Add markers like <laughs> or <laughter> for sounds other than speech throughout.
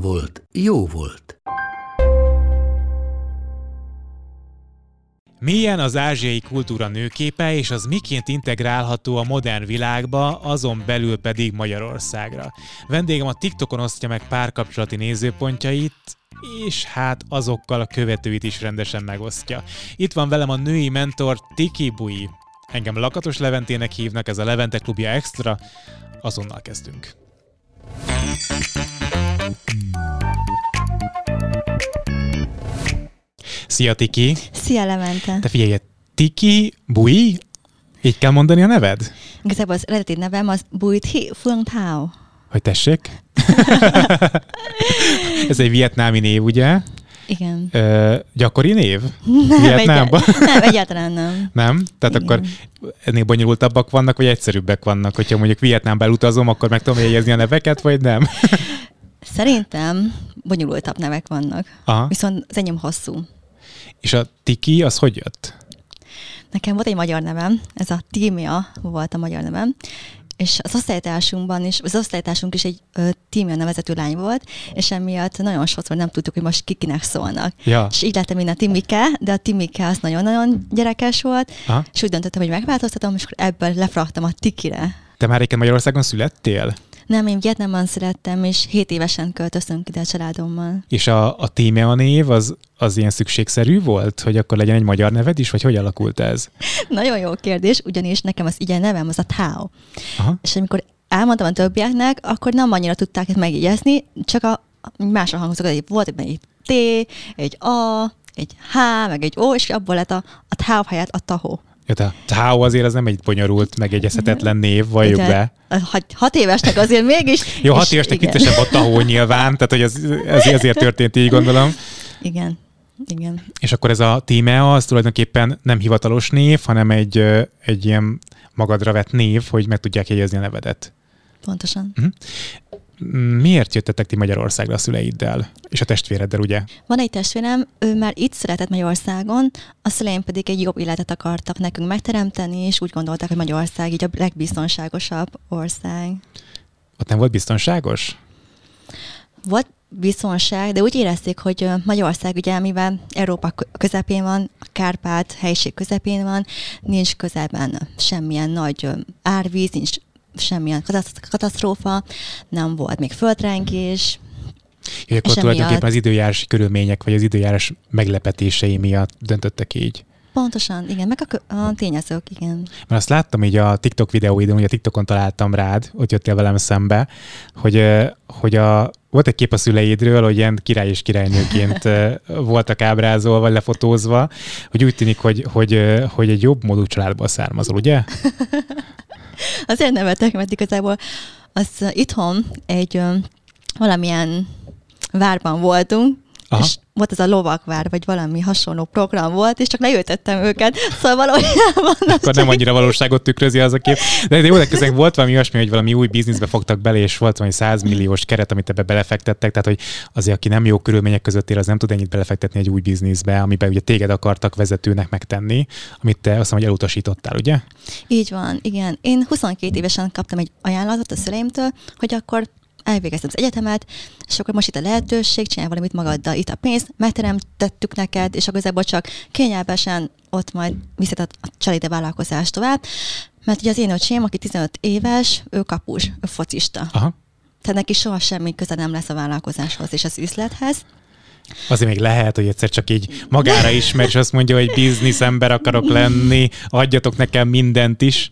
volt, jó volt. Milyen az ázsiai kultúra nőképe, és az miként integrálható a modern világba, azon belül pedig Magyarországra. Vendégem a TikTokon osztja meg párkapcsolati nézőpontjait, és hát azokkal a követőit is rendesen megosztja. Itt van velem a női mentor Tiki Bui. Engem Lakatos Leventének hívnak, ez a Levente Klubja Extra. Azonnal kezdünk. Szia Tiki! Szia Levente! Te figyelj, Tiki Bui? Így kell mondani a neved? Igazából az eredeti nevem az Bui Thi Phương Thao. Hogy tessék? <laughs> Ez egy vietnámi név, ugye? Igen. Ö, gyakori név? Nem, Vietnámban? Egyált, nem, egyáltalán nem. Nem? Tehát Igen. akkor ennél bonyolultabbak vannak, vagy egyszerűbbek vannak? Hogyha mondjuk Vietnámba elutazom, akkor meg tudom jegyezni a neveket, vagy nem? <laughs> Szerintem bonyolultabb nevek vannak. Aha. Viszont az enyém hosszú. És a Tiki, az hogy jött? Nekem volt egy magyar nevem, ez a Tímia volt a magyar nevem, és az osztálytársunkban is, az osztálytársunk is egy ö, Tímia nevezetű lány volt, és emiatt nagyon sokszor nem tudtuk, hogy most kikinek szólnak. Ja. És így lettem én a Timike, de a Timike az nagyon-nagyon gyerekes volt, Aha. és úgy döntöttem, hogy megváltoztatom, és ebből lefraktam a Tikire. Te már régen Magyarországon születtél? Nem, én Vietnámban születtem, és 7 évesen költöztünk ide a családommal. És a, a Tímea név az, az ilyen szükségszerű volt, hogy akkor legyen egy magyar neved is, vagy hogy alakult ez? <laughs> Nagyon jó kérdés, ugyanis nekem az igen nevem az a Tao. Aha. És amikor elmondtam a többieknek, akkor nem annyira tudták ezt megjegyezni, csak a másra hangzott, hogy volt egy T, egy A, egy H, meg egy O, és abból lett a, a Tao helyett a Taho. Ja, de Tao azért az nem egy bonyolult, megjegyezhetetlen név, valljuk Ugye, be. Hat, hat évesnek azért mégis. Jó, hat évesnek viccesebb a Tahó nyilván, tehát hogy ez, ez azért történt így gondolom. Igen, igen. És akkor ez a Tímea, az tulajdonképpen nem hivatalos név, hanem egy, egy ilyen magadra vett név, hogy meg tudják jegyezni a nevedet. Pontosan. Miért jöttetek ti Magyarországra a szüleiddel? És a testvéreddel, ugye? Van egy testvérem, ő már itt született Magyarországon, a szüleim pedig egy jobb életet akartak nekünk megteremteni, és úgy gondolták, hogy Magyarország így a legbiztonságosabb ország. Ott nem volt biztonságos? Volt biztonság, de úgy érezték, hogy Magyarország ugye, mivel Európa kö- közepén van, a Kárpát helység közepén van, nincs közelben semmilyen nagy árvíz, nincs semmilyen katasz- katasztrófa, nem volt még földrengés, Hogy akkor És tulajdonképpen emiatt- az időjárás körülmények, vagy az időjárás meglepetései miatt döntöttek így. Pontosan, igen, meg a, a tényezők, igen. Mert azt láttam így a TikTok videóidon, ugye a TikTokon találtam rád, ott jöttél velem szembe, hogy, hogy a, volt egy kép a szüleidről, hogy ilyen király és királynőként voltak ábrázolva, lefotózva, hogy úgy tűnik, hogy, hogy, hogy egy jobb módú családból származol, ugye? <laughs> <laughs> Azért nevetek, mert igazából az itthon egy ö, valamilyen várban voltunk. Aha. és volt ez a lovakvár, vagy valami hasonló program volt, és csak leültettem őket, szóval valójában... Akkor nem annyira valóságot tükrözi az a kép. De, de jó, de közben volt valami olyasmi, hogy valami új bizniszbe fogtak bele, és volt valami 100 milliós keret, amit ebbe belefektettek, tehát hogy azért, aki nem jó körülmények között él, az nem tud ennyit belefektetni egy új bizniszbe, amiben ugye téged akartak vezetőnek megtenni, amit te azt hiszem, hogy elutasítottál, ugye? Így van, igen. Én 22 évesen kaptam egy ajánlatot a szüleimtől, hogy akkor elvégeztem az egyetemet, és akkor most itt a lehetőség, csinálj valamit magaddal, itt a pénzt, megteremtettük neked, és igazából csak kényelmesen ott majd viszed a családi vállalkozást tovább, mert ugye az én öcsém, aki 15 éves, ő kapus, ő focista. Aha. Tehát neki soha semmi köze nem lesz a vállalkozáshoz és az üzlethez. Azért még lehet, hogy egyszer csak így magára ismer, és azt mondja, hogy biznisz ember akarok lenni, adjatok nekem mindent is.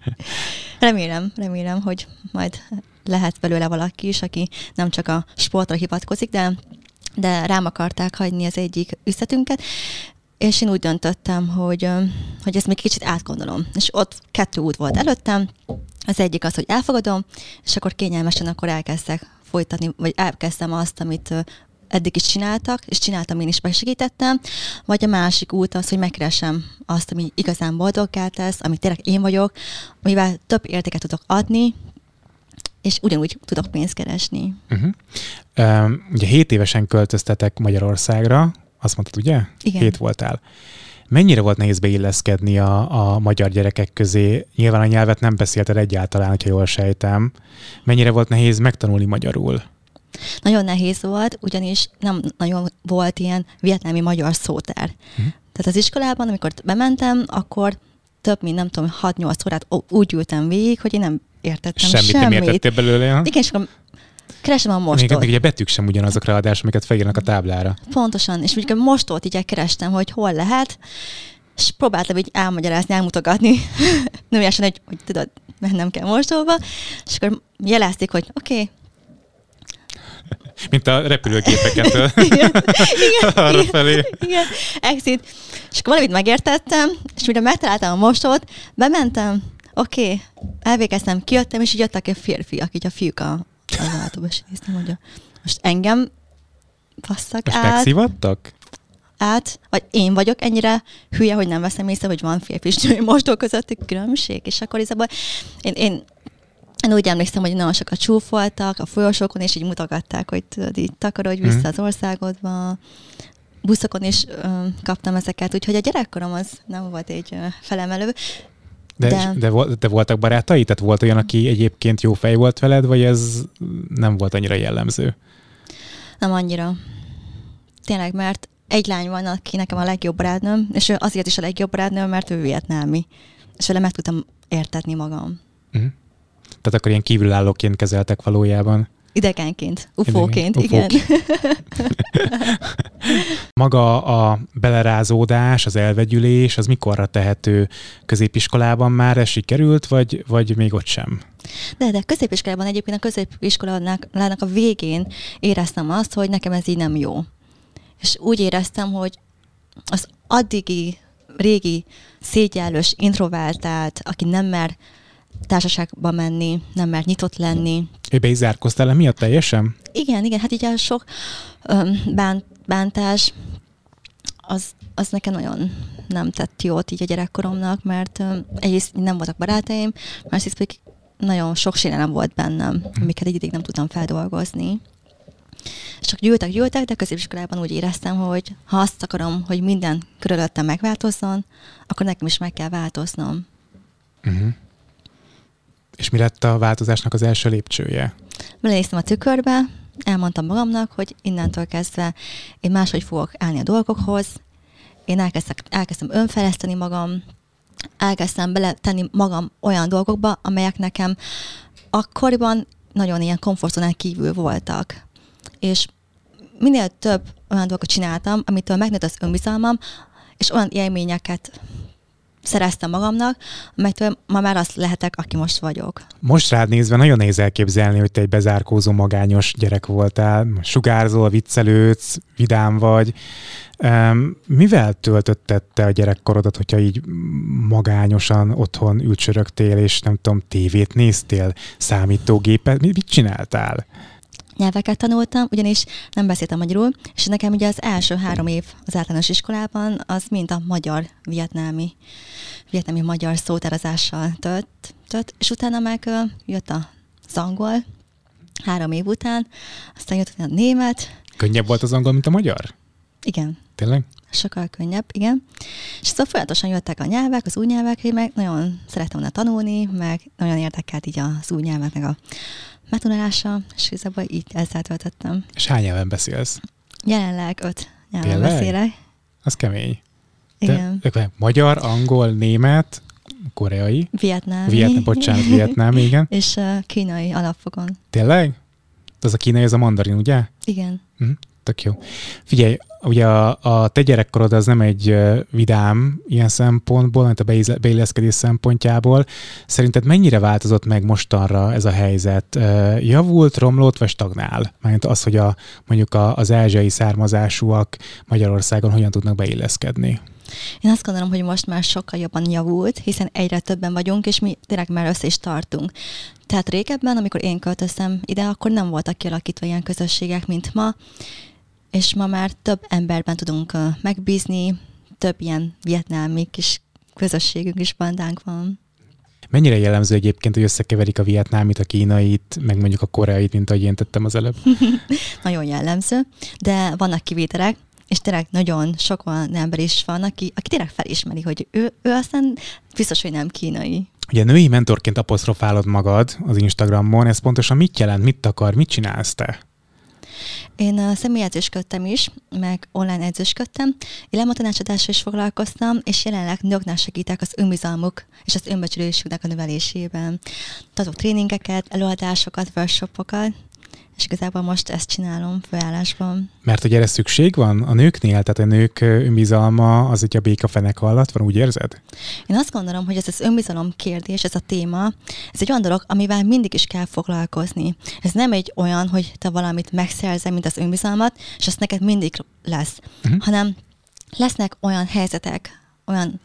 Remélem, remélem, hogy majd lehet belőle valaki is, aki nem csak a sportra hivatkozik, de, de rám akarták hagyni az egyik üzletünket, és én úgy döntöttem, hogy, hogy ezt még kicsit átgondolom. És ott kettő út volt előttem, Az egyik az, hogy elfogadom, és akkor kényelmesen akkor elkezdek folytatni, vagy elkezdtem azt, amit eddig is csináltak, és csináltam én is, segítettem, vagy a másik út az, hogy megkeresem azt, ami igazán boldoggá tesz, ami tényleg én vagyok, amivel több értéket tudok adni, és ugyanúgy tudok pénzt keresni. Uh-huh. Um, ugye 7 évesen költöztetek Magyarországra, azt mondtad, ugye? Igen. Hét voltál. Mennyire volt nehéz beilleszkedni a, a magyar gyerekek közé? Nyilván a nyelvet nem beszélted egyáltalán, hogyha jól sejtem. Mennyire volt nehéz megtanulni magyarul? Nagyon nehéz volt, ugyanis nem nagyon volt ilyen vietnámi magyar szótár. Uh-huh. Tehát az iskolában, amikor bementem, akkor több mint nem tudom, 6-8 órát úgy ültem végig, hogy én nem értettem semmit. Semmit nem értettél belőle? Ja? Igen, és akkor keresem a mostót. Még, még ugye betűk sem ugyanazok ráadásul, amiket felírnak a táblára. Pontosan, és mondjuk a mostót így kerestem, hogy hol lehet, és próbáltam így elmagyarázni, elmutogatni, <laughs> nőjesen, hogy, hogy tudod, mennem kell mostóba, és akkor jelezték, hogy oké, okay, mint a repülőgépeket <laughs> <laughs> arra igen, felé. Igen, exit. És akkor valamit megértettem, és mire megtaláltam a mostót, bementem, oké, okay, elvégeztem, kijöttem, és így jöttek a férfiak, így a fiúk a, az autóba, és néztem, hogy a, most engem passzak most át. megszivattak? át, vagy én vagyok ennyire hülye, hogy nem veszem észre, hogy van férfi és női mostó közötti különbség, és akkor igazából én, én én úgy emlékszem, hogy nagyon sokat csúfoltak a folyosókon, és így mutogatták, hogy tudod, így takarodj vissza mm. az országodba. Buszokon is ö, kaptam ezeket, úgyhogy a gyerekkorom az nem volt egy ö, felemelő. De, de... De, de voltak barátai? Tehát volt olyan, aki egyébként jó fej volt veled, vagy ez nem volt annyira jellemző? Nem annyira. Tényleg, mert egy lány van, aki nekem a legjobb barátnőm, és ő azért is a legjobb barátnőm, mert ő vietnámi. És vele meg tudtam értetni magam. Uh-huh. Tehát akkor ilyen kívülállóként kezeltek valójában. Idegenként, ufóként, igen. igen. <laughs> Maga a belerázódás, az elvegyülés, az mikorra tehető középiskolában már ez sikerült, vagy, vagy még ott sem? De, de középiskolában egyébként a középiskolának a végén éreztem azt, hogy nekem ez így nem jó. És úgy éreztem, hogy az addigi régi szégyellős, introváltált, aki nem mer társaságba menni, nem mert nyitott lenni. Ő be is zárkoztál miatt teljesen? Igen, igen, hát így a sok öm, bánt, bántás, az, az nekem nagyon nem tett jót így a gyerekkoromnak, mert öm, egyrészt nem voltak barátaim, másrészt pedig nagyon sok sérelem volt bennem, hm. amiket egy ideig nem tudtam feldolgozni. És csak gyűltek, gyűltek, de középiskolában úgy éreztem, hogy ha azt akarom, hogy minden körülöttem megváltozzon, akkor nekem is meg kell változnom. Uh-huh. És mi lett a változásnak az első lépcsője? Belenéztem a tükörbe, elmondtam magamnak, hogy innentől kezdve én máshogy fogok állni a dolgokhoz, én elkezdtem, elkezdtem önfejleszteni magam, elkezdtem beletenni magam olyan dolgokba, amelyek nekem akkoriban nagyon ilyen komfortzónán kívül voltak. És minél több olyan dolgot csináltam, amitől megnőtt az önbizalmam, és olyan élményeket szereztem magamnak, amelyektől ma már azt lehetek, aki most vagyok. Most rád nézve nagyon nehéz elképzelni, hogy te egy bezárkózó, magányos gyerek voltál, sugárzol, viccelődsz, vidám vagy. Mivel töltötted te a gyerekkorodat, hogyha így magányosan otthon ülcsörögtél, és nem tudom, tévét néztél, számítógépet, mit csináltál? Nyelveket tanultam, ugyanis nem beszéltem magyarul, és nekem ugye az első három év az általános iskolában az mind a magyar-vietnámi, vietnámi magyar szótározással tölt, tölt, és utána meg jött az angol, három év után, aztán jött a német. Könnyebb volt az angol, mint a magyar? Igen. Tényleg? Sokkal könnyebb, igen. És szóval folyamatosan jöttek a nyelvek, az új nyelvek, én meg nagyon szerettem volna tanulni, meg nagyon érdekelt így az új nyelvek, meg a megtanulása, és igazából így ezzel töltöttem. És hány nyelven beszélsz? Jelenleg öt nyelven Tényleg? beszélek. Az kemény. Igen. De, magyar, angol, német, koreai. Vietnámi. Vietnám, bocsánat, vietnámi, igen. <laughs> és uh, kínai alapfogon. Tényleg? Az a kínai, az a mandarin, ugye? Igen. Uh-huh. Tök jó. Figyelj, ugye a, a te gyerekkorod az nem egy vidám ilyen szempontból, mint a beilleszkedés szempontjából. Szerinted mennyire változott meg mostanra ez a helyzet? Javult, romlott, vagy stagnál? Mert az, hogy a, mondjuk a, az ázsiai származásúak Magyarországon hogyan tudnak beilleszkedni? Én azt gondolom, hogy most már sokkal jobban javult, hiszen egyre többen vagyunk, és mi tényleg már össze is tartunk. Tehát régebben, amikor én költöztem ide, akkor nem voltak kialakítva ilyen közösségek, mint ma, és ma már több emberben tudunk megbízni, több ilyen vietnámi kis közösségünk is, bandánk van. Mennyire jellemző egyébként, hogy összekeverik a vietnámit, a kínait, meg mondjuk a koreait, mint ahogy én tettem az előbb? <laughs> Nagyon jellemző, de vannak kivételek, és tényleg nagyon sok olyan ember is van, aki, aki tényleg felismeri, hogy ő, ő aztán biztos, hogy nem kínai. Ugye női mentorként apostrofálod magad az Instagramon, ez pontosan mit jelent, mit akar, mit csinálsz te? Én a személyedzősködtem is, meg online edzősködtem, illematanácsadással is foglalkoztam, és jelenleg nőknek segítek az önbizalmuk és az önbecsülésüknek a növelésében. Adok tréningeket, előadásokat, workshopokat, és igazából most ezt csinálom főállásban. Mert hogy erre szükség van a nőknél? Tehát a nők önbizalma az egy a békafenek alatt van, úgy érzed? Én azt gondolom, hogy ez az önbizalom kérdés, ez a téma, ez egy olyan dolog, amivel mindig is kell foglalkozni. Ez nem egy olyan, hogy te valamit megszerzel, mint az önbizalmat, és az neked mindig lesz, uh-huh. hanem lesznek olyan helyzetek, olyan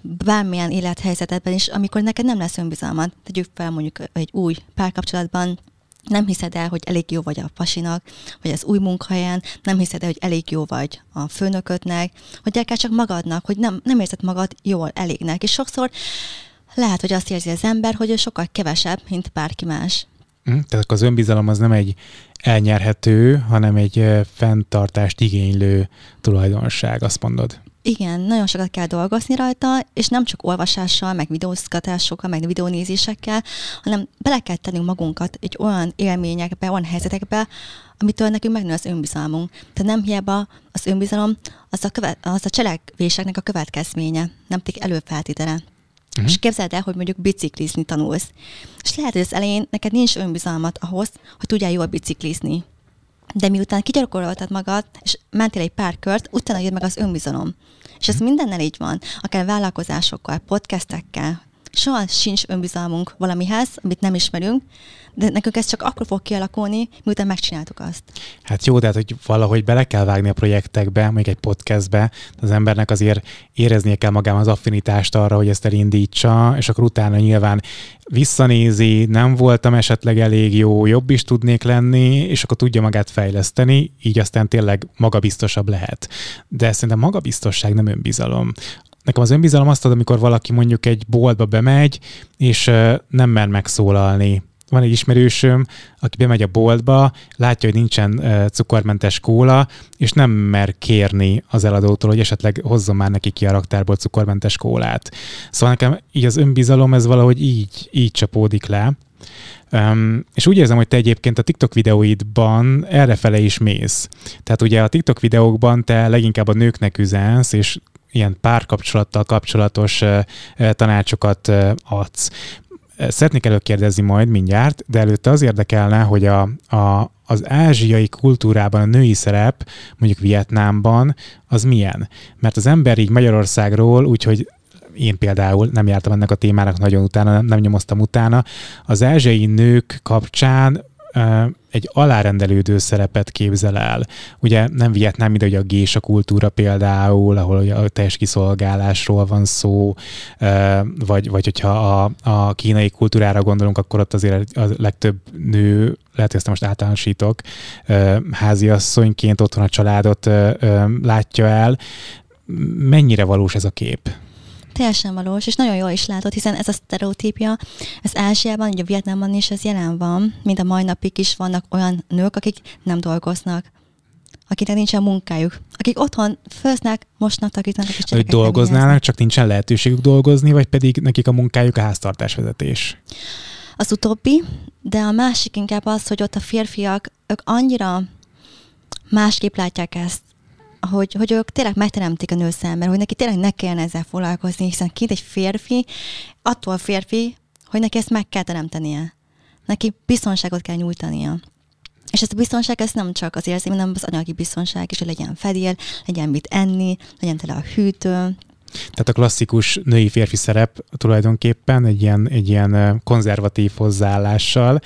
bármilyen élethelyzetedben is, amikor neked nem lesz önbizalmad. Tegyük fel mondjuk egy új párkapcsolatban, nem hiszed el, hogy elég jó vagy a pasinak, vagy az új munkahelyen, nem hiszed el, hogy elég jó vagy a főnöködnek, hogy akár csak magadnak, hogy nem, nem érzed magad jól, elégnek. És sokszor lehet, hogy azt érzi az ember, hogy ő sokkal kevesebb, mint bárki más. Hm, tehát az önbizalom az nem egy elnyerhető, hanem egy fenntartást igénylő tulajdonság, azt mondod. Igen, nagyon sokat kell dolgozni rajta, és nem csak olvasással, meg videózgatásokkal, meg videónézésekkel, hanem bele kell tennünk magunkat egy olyan élményekbe, olyan helyzetekbe, amitől nekünk megnő az önbizalmunk. Tehát nem hiába az önbizalom, az a, követ, az a cselekvéseknek a következménye, nem pedig előfeltétele. Uh-huh. És képzeld el, hogy mondjuk biciklizni tanulsz. És lehet, hogy az elején neked nincs önbizalmat ahhoz, hogy tudjál jól biciklizni. De miután kigyakoroltad magad, és mentél egy pár kört, utána jön meg az önbizalom. És ez mindennel így van, akár vállalkozásokkal, podcastekkel, soha sincs önbizalmunk valamihez, amit nem ismerünk, de nekünk ez csak akkor fog kialakulni, miután megcsináltuk azt. Hát jó, de hát, hogy valahogy bele kell vágni a projektekbe, még egy podcastbe, az embernek azért éreznie kell magában az affinitást arra, hogy ezt elindítsa, és akkor utána nyilván visszanézi, nem voltam esetleg elég jó, jobb is tudnék lenni, és akkor tudja magát fejleszteni, így aztán tényleg magabiztosabb lehet. De szerintem magabiztosság nem önbizalom. Nekem az önbizalom azt ad, amikor valaki mondjuk egy boltba bemegy, és nem mer megszólalni van egy ismerősöm, aki bemegy a boltba, látja, hogy nincsen cukormentes kóla, és nem mer kérni az eladótól, hogy esetleg hozzon már neki ki a raktárból cukormentes kólát. Szóval nekem így az önbizalom, ez valahogy így, így csapódik le. Um, és úgy érzem, hogy te egyébként a TikTok videóidban errefele is mész. Tehát ugye a TikTok videókban te leginkább a nőknek üzensz, és ilyen párkapcsolattal kapcsolatos tanácsokat adsz. Szeretnék előkérdezni majd mindjárt, de előtte az érdekelne, hogy a, a, az ázsiai kultúrában a női szerep, mondjuk Vietnámban, az milyen? Mert az ember így Magyarországról, úgyhogy én például nem jártam ennek a témának nagyon utána, nem, nem nyomoztam utána, az ázsiai nők kapcsán egy alárendelődő szerepet képzel el. Ugye nem Vietnám, ide, hogy a gésa kultúra például, ahol a teljes kiszolgálásról van szó, vagy, vagy hogyha a, a kínai kultúrára gondolunk, akkor ott azért a legtöbb nő, lehet, hogy ezt most általánosítok, háziasszonyként otthon a családot látja el. Mennyire valós ez a kép? Teljesen valós, és nagyon jól is látod, hiszen ez a sztereotípia, ez Ázsiában, ugye Vietnámban is ez jelen van, mint a mai napig is vannak olyan nők, akik nem dolgoznak, akiknek nincsen munkájuk, akik otthon főznek, mosnak, takarítnak, és Hogy dolgoznának, csak nincsen lehetőségük dolgozni, vagy pedig nekik a munkájuk a háztartásvezetés? Az utóbbi, de a másik inkább az, hogy ott a férfiak, ők annyira másképp látják ezt, hogy, hogy ők tényleg megteremtik a nő számára, hogy neki tényleg ne kellene ezzel foglalkozni, hiszen kint egy férfi, attól férfi, hogy neki ezt meg kell teremtenie. Neki biztonságot kell nyújtania. És ez a biztonság, ez nem csak az érzelmi, hanem az anyagi biztonság is, hogy legyen fedél, legyen mit enni, legyen tele a hűtő. Tehát a klasszikus női-férfi szerep tulajdonképpen egy ilyen, egy ilyen konzervatív hozzáállással.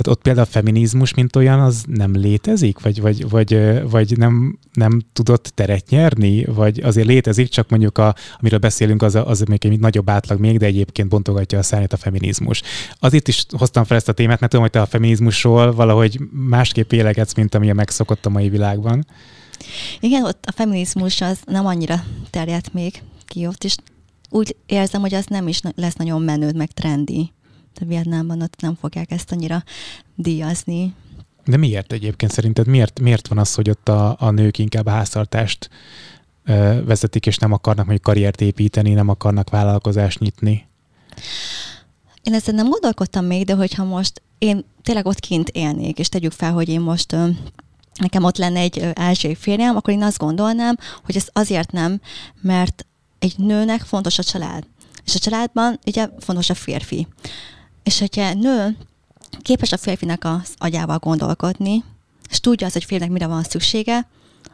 Tehát ott például a feminizmus, mint olyan, az nem létezik? Vagy, vagy, vagy, vagy nem, nem tudott teret nyerni? Vagy azért létezik, csak mondjuk a, amiről beszélünk, az, az még egy nagyobb átlag még, de egyébként bontogatja a szárnyat a feminizmus. Az itt is hoztam fel ezt a témát, mert tudom, hogy te a feminizmusról valahogy másképp élegetsz, mint amilyen megszokott a mai világban. Igen, ott a feminizmus az nem annyira terjedt még ki ott, és úgy érzem, hogy az nem is lesz nagyon menő, meg trendi. De Vietnámban ott nem fogják ezt annyira díjazni. De miért egyébként szerinted? Miért, miért van az, hogy ott a, a nők inkább a háztartást ö, vezetik, és nem akarnak mondjuk karriert építeni, nem akarnak vállalkozást nyitni? Én ezzel nem gondolkodtam még, de hogyha most én tényleg ott kint élnék, és tegyük fel, hogy én most nekem ott lenne egy ázsiai férjem, akkor én azt gondolnám, hogy ez azért nem, mert egy nőnek fontos a család. És a családban ugye fontos a férfi. És hogyha nő képes a férfinak az agyával gondolkodni, és tudja az, hogy férfinek mire van szüksége,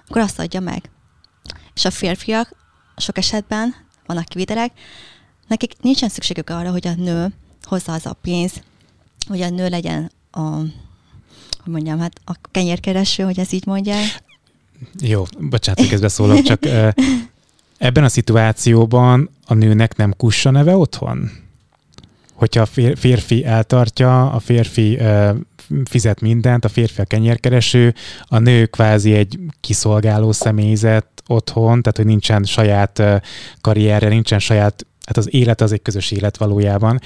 akkor azt adja meg. És a férfiak sok esetben, vannak kivételek, nekik nincsen szükségük arra, hogy a nő hozza az a pénz, hogy a nő legyen a, hogy mondjam, hát a kenyérkereső, hogy ez így mondják. Jó, bocsánat, hogy közben szólok, csak <laughs> ebben a szituációban a nőnek nem kussa neve otthon? Hogyha a férfi eltartja, a férfi fizet mindent, a férfi a kenyérkereső, a nő kvázi egy kiszolgáló személyzet otthon, tehát hogy nincsen saját karrierje, nincsen saját, hát az élet az egy közös élet valójában,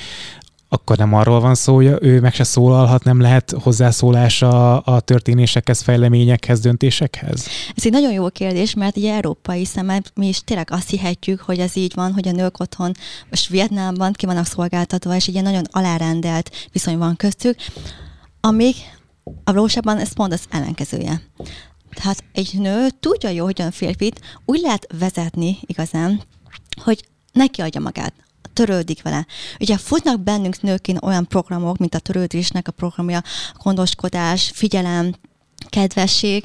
akkor nem arról van szó, hogy ő meg se szólalhat, nem lehet hozzászólása a történésekhez, fejleményekhez, döntésekhez? Ez egy nagyon jó kérdés, mert egy európai szemmel mi is tényleg azt hihetjük, hogy ez így van, hogy a nők otthon, most Vietnámban ki vannak szolgáltatva, és egy ilyen nagyon alárendelt viszony van köztük, amíg a valóságban ez pont az ellenkezője. Tehát egy nő tudja jó, hogy a férfit úgy lehet vezetni igazán, hogy neki adja magát, törődik vele. Ugye futnak bennünk nőként olyan programok, mint a törődésnek a programja, gondoskodás, figyelem, kedvesség,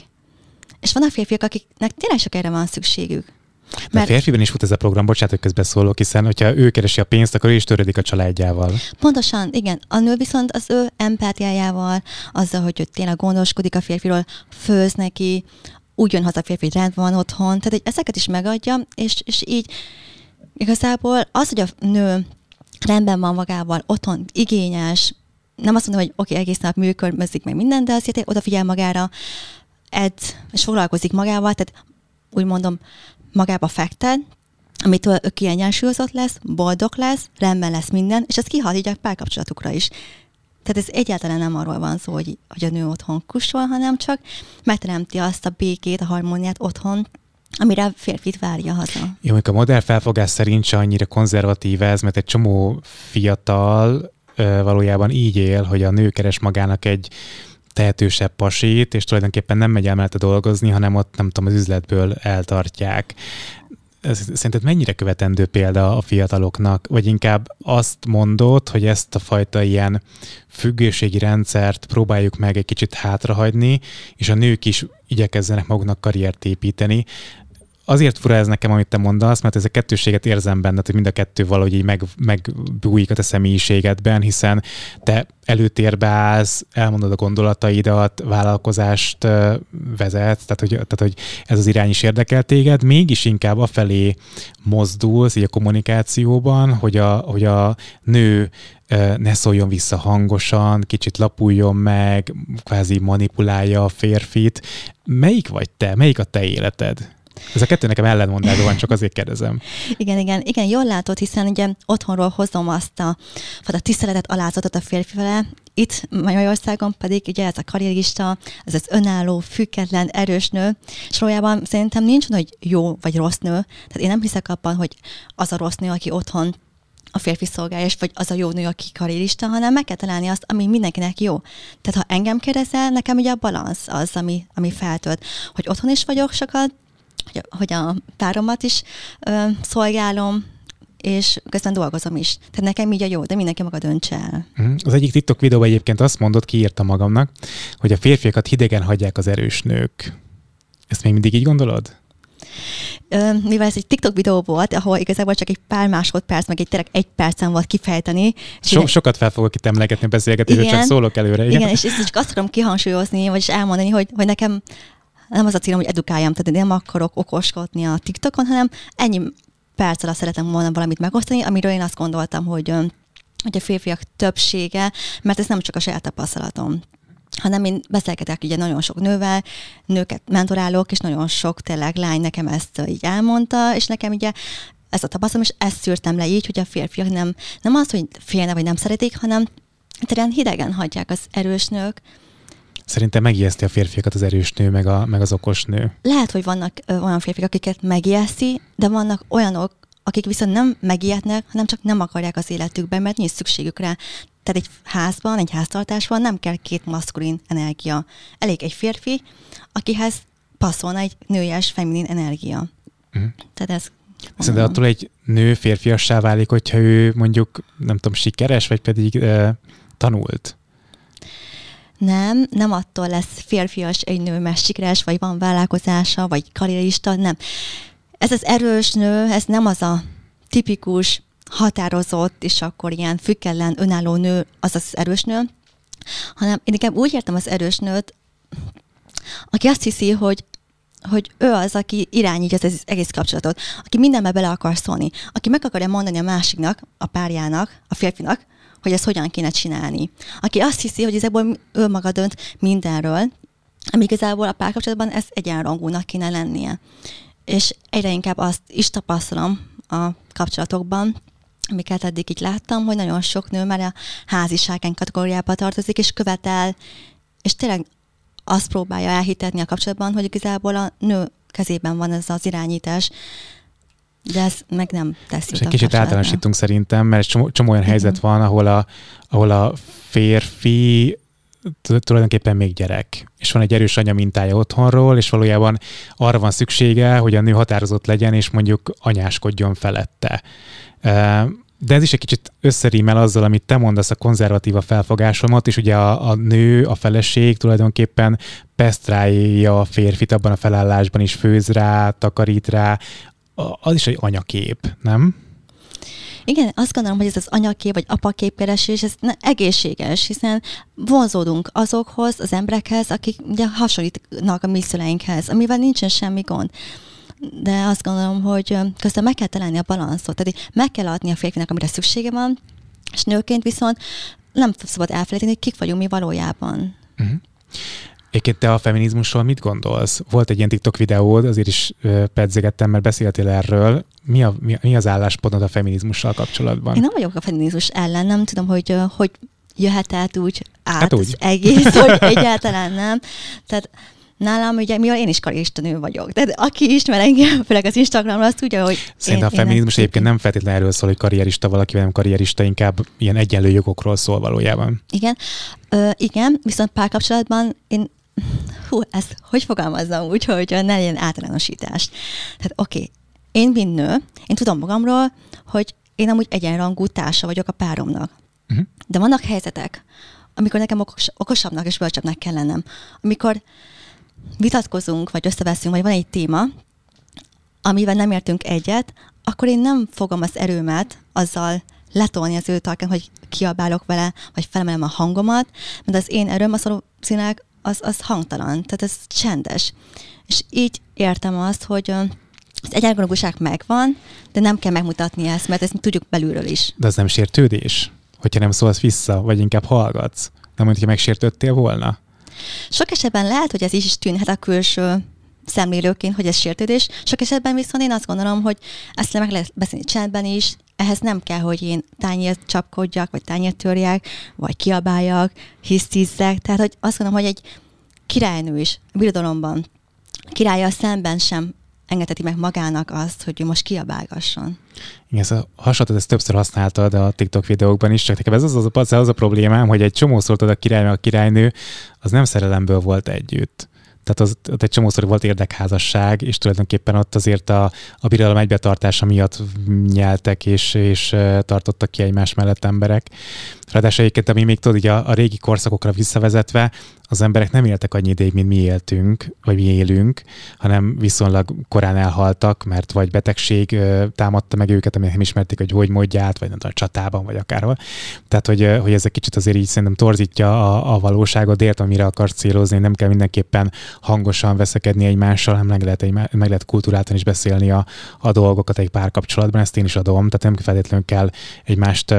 és vannak férfiak, akiknek tényleg csak erre van szükségük. Mert a férfiben is fut ez a program, bocsánat, hogy közbeszólok, hiszen hogyha ő keresi a pénzt, akkor ő is törődik a családjával. Pontosan, igen. A nő viszont az ő empátiájával, azzal, hogy ő tényleg gondoskodik a férfiról, főz neki, úgy jön haza a férfi, rendben van otthon, tehát hogy ezeket is megadja, és, és így Igazából az, hogy a nő rendben van magával, otthon igényes, nem azt mondom, hogy oké, okay, egész nap működzik meg minden, de azért odafigyel magára, edz, és foglalkozik magával, tehát úgy mondom, magába fektet, amitől ő kiegyensúlyozott lesz, boldog lesz, rendben lesz minden, és ez kihat így a párkapcsolatukra is. Tehát ez egyáltalán nem arról van szó, hogy, hogy a nő otthon kussol, hanem csak megteremti azt a békét, a harmóniát otthon, amire a férfit várja haza. Jó, amikor a modern felfogás szerint se annyira konzervatív ez, mert egy csomó fiatal valójában így él, hogy a nő keres magának egy tehetősebb pasit, és tulajdonképpen nem megy el mellette dolgozni, hanem ott nem tudom, az üzletből eltartják. Szerinted mennyire követendő példa a fiataloknak, vagy inkább azt mondod, hogy ezt a fajta ilyen függőségi rendszert próbáljuk meg egy kicsit hátrahagyni, és a nők is igyekezzenek maguknak karriert építeni, azért fura ez nekem, amit te mondasz, mert ez a kettőséget érzem benne, hogy mind a kettő valahogy így meg, megbújik a te személyiségedben, hiszen te előtérbe állsz, elmondod a gondolataidat, vállalkozást vezet, tehát hogy, tehát hogy ez az irány is érdekel téged, mégis inkább a felé mozdulsz így a kommunikációban, hogy a, hogy a nő ne szóljon vissza hangosan, kicsit lapuljon meg, kvázi manipulálja a férfit. Melyik vagy te? Melyik a te életed? Ez a kettő nekem ellenmondásban van, csak azért kérdezem. Igen, igen, igen, jól látod, hiszen ugye otthonról hozom azt a, a tiszteletet, alázatot a férfi vele, itt Magyarországon pedig ugye ez a karrierista, ez az önálló, független, erős nő, és valójában szerintem nincs hogy jó vagy rossz nő. Tehát én nem hiszek abban, hogy az a rossz nő, aki otthon a férfi szolgálja, vagy az a jó nő, aki karrierista, hanem meg kell találni azt, ami mindenkinek jó. Tehát ha engem kérdezel, nekem ugye a balansz az, ami, ami feltölt, hogy otthon is vagyok sokat, hogy, hogy a páromat is ö, szolgálom, és közben dolgozom is. Tehát nekem így a jó, de mindenki maga döntse el. Mhm. Az egyik TikTok videóban egyébként azt mondott, kiírta magamnak, hogy a férfiakat hidegen hagyják az erős nők. Ezt még mindig így gondolod? Mivel ez egy TikTok videó volt, ahol igazából csak egy pár másodperc, meg egy tényleg egy percen volt kifejteni. So, sokat fel fogok itt emlegetni beszélgetésre, csak szólok előre. Igen, igen és ezt csak azt akarom kihangsúlyozni, vagyis elmondani, hogy, hogy nekem nem az a célom, hogy edukáljam, tehát nem akarok okoskodni a TikTokon, hanem ennyi perc alatt szeretem volna valamit megosztani, amiről én azt gondoltam, hogy hogy a férfiak többsége, mert ez nem csak a saját tapasztalatom, hanem én beszélgetek ugye nagyon sok nővel, nőket mentorálok, és nagyon sok tényleg lány nekem ezt így elmondta, és nekem ugye ez a tapasztalat, és ezt szűrtem le így, hogy a férfiak nem, nem az, hogy félne vagy nem szeretik, hanem egyszerűen hidegen hagyják az erős nők. Szerintem megijeszti a férfiakat az erős nő, meg, a, meg az okos nő. Lehet, hogy vannak olyan férfiak, akiket megijeszti, de vannak olyanok, akik viszont nem megijednek, hanem csak nem akarják az életükben, mert nincs szükségük rá. Tehát egy házban, egy háztartásban nem kell két maszkulin energia. Elég egy férfi, akihez passzolna egy nőies, feminin energia. Uh-huh. Tehát ez de attól egy nő férfiassá válik, hogyha ő mondjuk, nem tudom, sikeres, vagy pedig e, tanult? Nem, nem attól lesz férfias egy nő, mert sikeres, vagy van vállalkozása, vagy karrierista, nem. Ez az erős nő, ez nem az a tipikus, határozott, és akkor ilyen függelen, önálló nő, az az erős nő, hanem én inkább úgy értem az erős nőt, aki azt hiszi, hogy hogy ő az, aki irányítja az egész kapcsolatot, aki mindenbe bele akar szólni, aki meg akarja mondani a másiknak, a párjának, a férfinak, hogy ezt hogyan kéne csinálni. Aki azt hiszi, hogy ezekből ő maga dönt mindenről, ami igazából a párkapcsolatban ez egyenrangúnak kéne lennie és egyre inkább azt is tapasztalom a kapcsolatokban, amiket eddig így láttam, hogy nagyon sok nő már a háziságen kategóriába tartozik, és követel, és tényleg azt próbálja elhitetni a kapcsolatban, hogy igazából a nő kezében van ez az irányítás, de ez meg nem teszi. És egy kicsit általánosítunk szerintem, mert csomó, csomó olyan helyzet van, ahol a, ahol a férfi tulajdonképpen még gyerek, és van egy erős anya mintája otthonról, és valójában arra van szüksége, hogy a nő határozott legyen, és mondjuk anyáskodjon felette. De ez is egy kicsit összerímel azzal, amit te mondasz a konzervatíva felfogásomat, és ugye a, a nő, a feleség tulajdonképpen pesztrálja a férfit abban a felállásban is, főz rá, takarít rá, az is egy anyakép, nem? Igen, azt gondolom, hogy ez az anyakép vagy apaképkeresés, ez egészséges, hiszen vonzódunk azokhoz, az emberekhez, akik ugye hasonlítnak a mi szüleinkhez, amivel nincsen semmi gond de azt gondolom, hogy közben meg kell találni a balanszot, tehát meg kell adni a férfinak, amire szüksége van, és nőként viszont nem szabad elfelejteni, hogy kik vagyunk mi valójában. Uh-huh. Egyébként te a feminizmusról mit gondolsz? Volt egy ilyen TikTok videód, azért is pedzegettem, mert beszéltél erről. Mi, a, mi, mi az álláspontod a feminizmussal kapcsolatban? Én nem vagyok a feminizmus ellen, nem tudom, hogy hogy jöhet át úgy át hát úgy. az egész, hogy egyáltalán nem. Tehát nálam ugye, mivel én is karista nő vagyok. De aki ismer engem, főleg az Instagramra, azt tudja, hogy Szerintem én, a feminizmus én egyébként nem feltétlenül erről szól, hogy karrierista valaki, vagy nem karrierista, inkább ilyen egyenlő jogokról szól valójában. Igen, Ö, igen, viszont párkapcsolatban én hú, ezt hogy fogalmazzam úgy, hogy ne legyen általánosítás. Tehát oké, okay, én, mint nő, én tudom magamról, hogy én amúgy egyenrangú társa vagyok a páromnak. Uh-huh. De vannak helyzetek, amikor nekem okos, okosabbnak és bölcsebbnek kell lennem. Amikor vitatkozunk, vagy összeveszünk, vagy van egy téma, amivel nem értünk egyet, akkor én nem fogom az erőmet azzal letolni az ő tarkán, hogy kiabálok vele, vagy felemelem a hangomat, mert az én erőm az valószínűleg az, az hangtalan, tehát ez csendes. És így értem azt, hogy az egyenrangúság megvan, de nem kell megmutatni ezt, mert ezt tudjuk belülről is. De ez nem sértődés? Hogyha nem szólsz vissza, vagy inkább hallgatsz? Nem mondja, hogy megsértődtél volna? Sok esetben lehet, hogy ez is tűnhet a külső szemlélőként, hogy ez sértődés. Sok esetben viszont én azt gondolom, hogy ezt meg lehet beszélni csendben is, ehhez nem kell, hogy én tányért csapkodjak, vagy tányért törjek, vagy kiabáljak, hisztizzek. Tehát, hogy azt gondolom, hogy egy királynő is birodalomban királya szemben sem engedheti meg magának azt, hogy ő most kiabálgasson. Igen, ezt a hasonlatot ezt többször használtad a TikTok videókban is, csak nekem ez az, az, az, az a problémám, hogy egy csomó szóltad a király, a királynő, az nem szerelemből volt együtt. Tehát az, ott egy csomószor volt érdekházasság, és tulajdonképpen ott azért a, a birodalom egybetartása miatt nyeltek, és, és tartottak ki egymás mellett emberek. Ráadásul egyébként, ami még tudod, így a, a régi korszakokra visszavezetve, az emberek nem éltek annyi ideig, mint mi éltünk, vagy mi élünk, hanem viszonylag korán elhaltak, mert vagy betegség ö, támadta meg őket, amit nem ismerték, hogy hogy módját, vagy nem tudom, a csatában, vagy akárhol. Tehát, hogy, hogy ez egy kicsit azért így szerintem torzítja a, a valóságot, értem, amire akarsz célozni, nem kell mindenképpen hangosan veszekedni egymással, hanem meg lehet, egy, meg lehet kultúráltan is beszélni a, a dolgokat egy párkapcsolatban, ezt én is adom, tehát nem feltétlenül kell egymást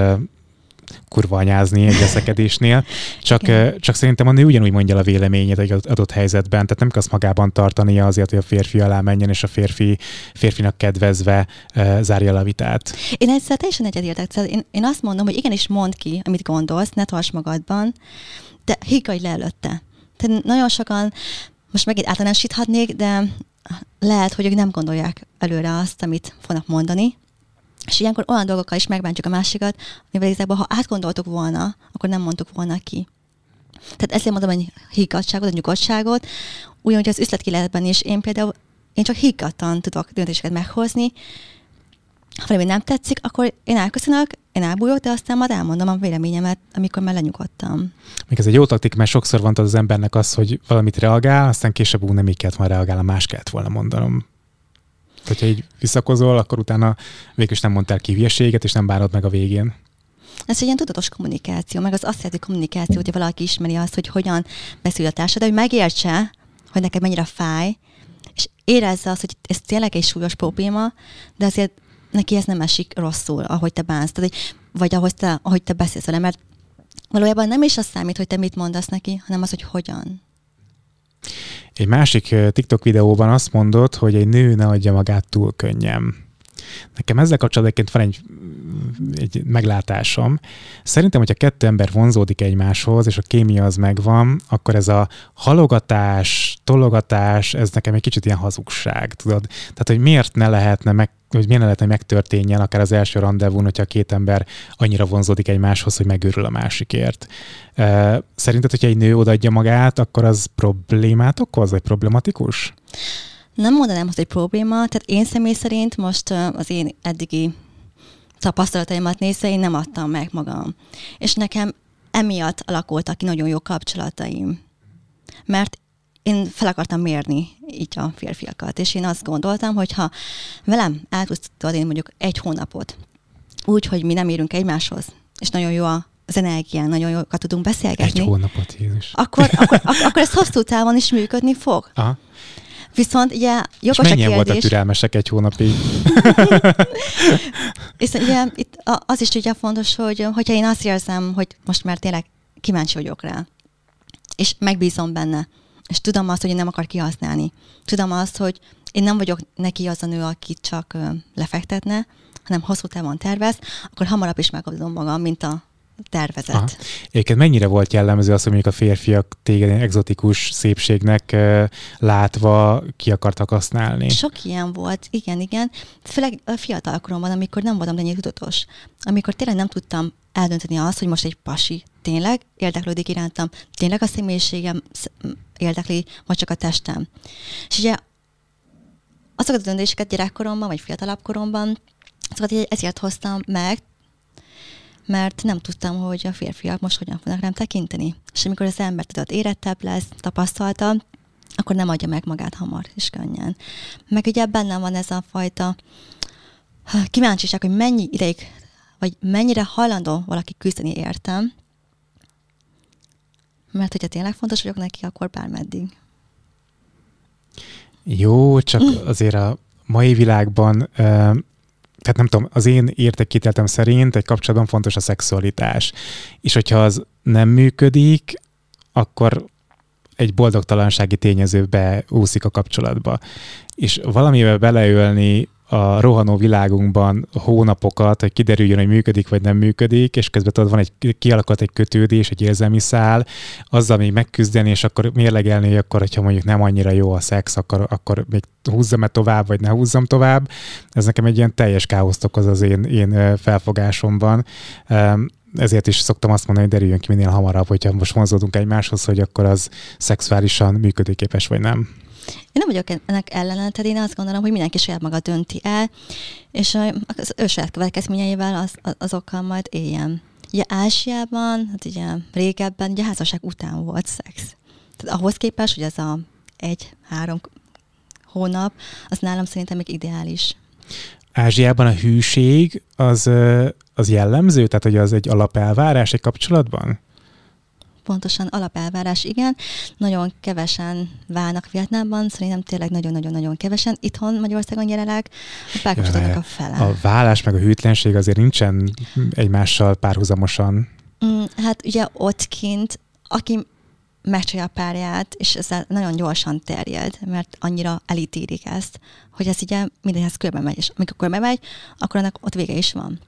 kurva anyázni egy veszekedésnél, csak, csak szerintem a nő ugyanúgy mondja a véleményét egy adott helyzetben, tehát nem kell azt magában tartania azért, hogy a férfi alá menjen, és a férfi, férfinak kedvezve uh, zárja le a vitát. Én ezzel teljesen egyetértek. Én, én azt mondom, hogy igenis mondd ki, amit gondolsz, ne tarts magadban, de higgadj le előtte. Tehát nagyon sokan, most megint általánosíthatnék, de lehet, hogy ők nem gondolják előre azt, amit fognak mondani, és ilyenkor olyan dolgokkal is megbántjuk a másikat, mivel igazából, ha átgondoltuk volna, akkor nem mondtuk volna ki. Tehát ezért mondom, hogy higgadságot, a nyugodtságot, ugyanúgy az üzletéletben is én például, én csak higgadtan tudok döntéseket meghozni, ha valami nem tetszik, akkor én elköszönök, én elbújok, de aztán majd elmondom a véleményemet, amikor már lenyugodtam. Még ez egy jó taktik, mert sokszor van az embernek az, hogy valamit reagál, aztán később úgy nem így kellett volna reagálni, más kellett volna mondanom hogyha így visszakozol, akkor utána végül is nem mondtál ki hülyeséget, és nem bánod meg a végén. Ez egy ilyen tudatos kommunikáció, meg az azt jelenti kommunikáció, hogy valaki ismeri azt, hogy hogyan beszél a társad, de hogy megértse, hogy neked mennyire fáj, és érezze azt, hogy ez tényleg egy súlyos probléma, de azért neki ez nem esik rosszul, ahogy te bánsz, tehát, vagy ahogy te, ahogy te beszélsz vele, mert valójában nem is az számít, hogy te mit mondasz neki, hanem az, hogy hogyan. Egy másik TikTok videóban azt mondod, hogy egy nő ne adja magát túl könnyen. Nekem ezzel kapcsolatban van egy, egy meglátásom. Szerintem, hogyha kettő ember vonzódik egymáshoz, és a kémia az megvan, akkor ez a halogatás, tologatás, ez nekem egy kicsit ilyen hazugság, tudod? Tehát, hogy miért ne lehetne meg hogy milyen lehetne, hogy megtörténjen akár az első rendezvún, hogyha két ember annyira vonzódik egymáshoz, hogy megőrül a másikért. Szerinted, hogyha egy nő odaadja magát, akkor az problémát okoz, vagy problematikus? Nem mondanám, hogy egy probléma. Tehát én személy szerint most az én eddigi tapasztalataimat nézve én nem adtam meg magam. És nekem emiatt alakultak ki nagyon jó kapcsolataim. Mert én fel akartam mérni így a férfiakat, és én azt gondoltam, hogy ha velem el tudsz adni mondjuk egy hónapot, úgy, hogy mi nem érünk egymáshoz, és nagyon jó a az energián, nagyon jókat tudunk beszélgetni. Egy hónapot, Jézus. Akkor, akkor, akkor, akkor ez hosszú távon is működni fog. Aha. Viszont ugye jogos és mennyien voltak türelmesek egy hónapig? <laughs> és ugye itt az is ugye fontos, hogy hogyha én azt érzem, hogy most már tényleg kíváncsi vagyok rá, és megbízom benne, és tudom azt, hogy én nem akar kihasználni. Tudom azt, hogy én nem vagyok neki az a nő, aki csak lefektetne, hanem hosszú távon tervez, akkor hamarabb is megadom magam, mint a tervezet. Aha. Egyébként mennyire volt jellemző az, hogy mondjuk a férfiak téged exotikus szépségnek uh, látva ki akartak használni? Sok ilyen volt, igen, igen. Főleg a fiatal koromban, amikor nem voltam ennyire tudatos. Amikor tényleg nem tudtam eldönteni azt, hogy most egy pasi tényleg érdeklődik irántam, tényleg a személyiségem érdekli, vagy csak a testem. És ugye azokat a döntéseket gyerekkoromban, vagy fiatalabb koromban, azokat ezért hoztam meg, mert nem tudtam, hogy a férfiak most hogyan fognak rám tekinteni. És amikor az ember tudod érettebb lesz, tapasztalta, akkor nem adja meg magát hamar és könnyen. Meg ugye bennem van ez a fajta kíváncsiság, hogy mennyi ideig, vagy mennyire hajlandó valaki küzdeni értem, mert hogyha tényleg fontos vagyok neki, akkor bármeddig. Jó, csak azért a mai világban tehát nem tudom, az én értékíteltem szerint egy kapcsolatban fontos a szexualitás. És hogyha az nem működik, akkor egy boldogtalansági tényező beúszik a kapcsolatba. És valamivel beleölni a rohanó világunkban hónapokat, hogy kiderüljön, hogy működik vagy nem működik, és közben tudod, van egy, kialakult egy kötődés, egy érzelmi szál, azzal még megküzdeni, és akkor mérlegelni, hogy akkor, hogyha mondjuk nem annyira jó a szex, akkor, akkor még húzzam-e tovább, vagy ne húzzam tovább. Ez nekem egy ilyen teljes káoszt okoz az én, én felfogásomban ezért is szoktam azt mondani, hogy derüljön ki minél hamarabb, hogyha most vonzódunk egymáshoz, hogy akkor az szexuálisan működőképes vagy nem. Én nem vagyok ennek ellen, tehát én azt gondolom, hogy mindenki saját maga dönti el, és az ő saját következményeivel az, azokkal majd éljen. Ugye Ázsiában, hát ugye régebben, ugye házasság után volt szex. Tehát ahhoz képest, hogy ez a egy-három hónap, az nálam szerintem még ideális. Ázsiában a hűség az, az jellemző? Tehát, hogy az egy alapelvárás egy kapcsolatban? Pontosan alapelvárás, igen. Nagyon kevesen válnak Vietnámban, szerintem tényleg nagyon-nagyon-nagyon kevesen. Itthon Magyarországon jelenleg a párkapcsolatnak a fele. A vállás meg a hűtlenség azért nincsen egymással párhuzamosan. Mm, hát ugye ott kint, aki megcsalja a párját, és ezzel nagyon gyorsan terjed, mert annyira elítélik ezt, hogy ez ugye mindenhez körbe megy, és amikor körbe megy, akkor annak ott vége is van.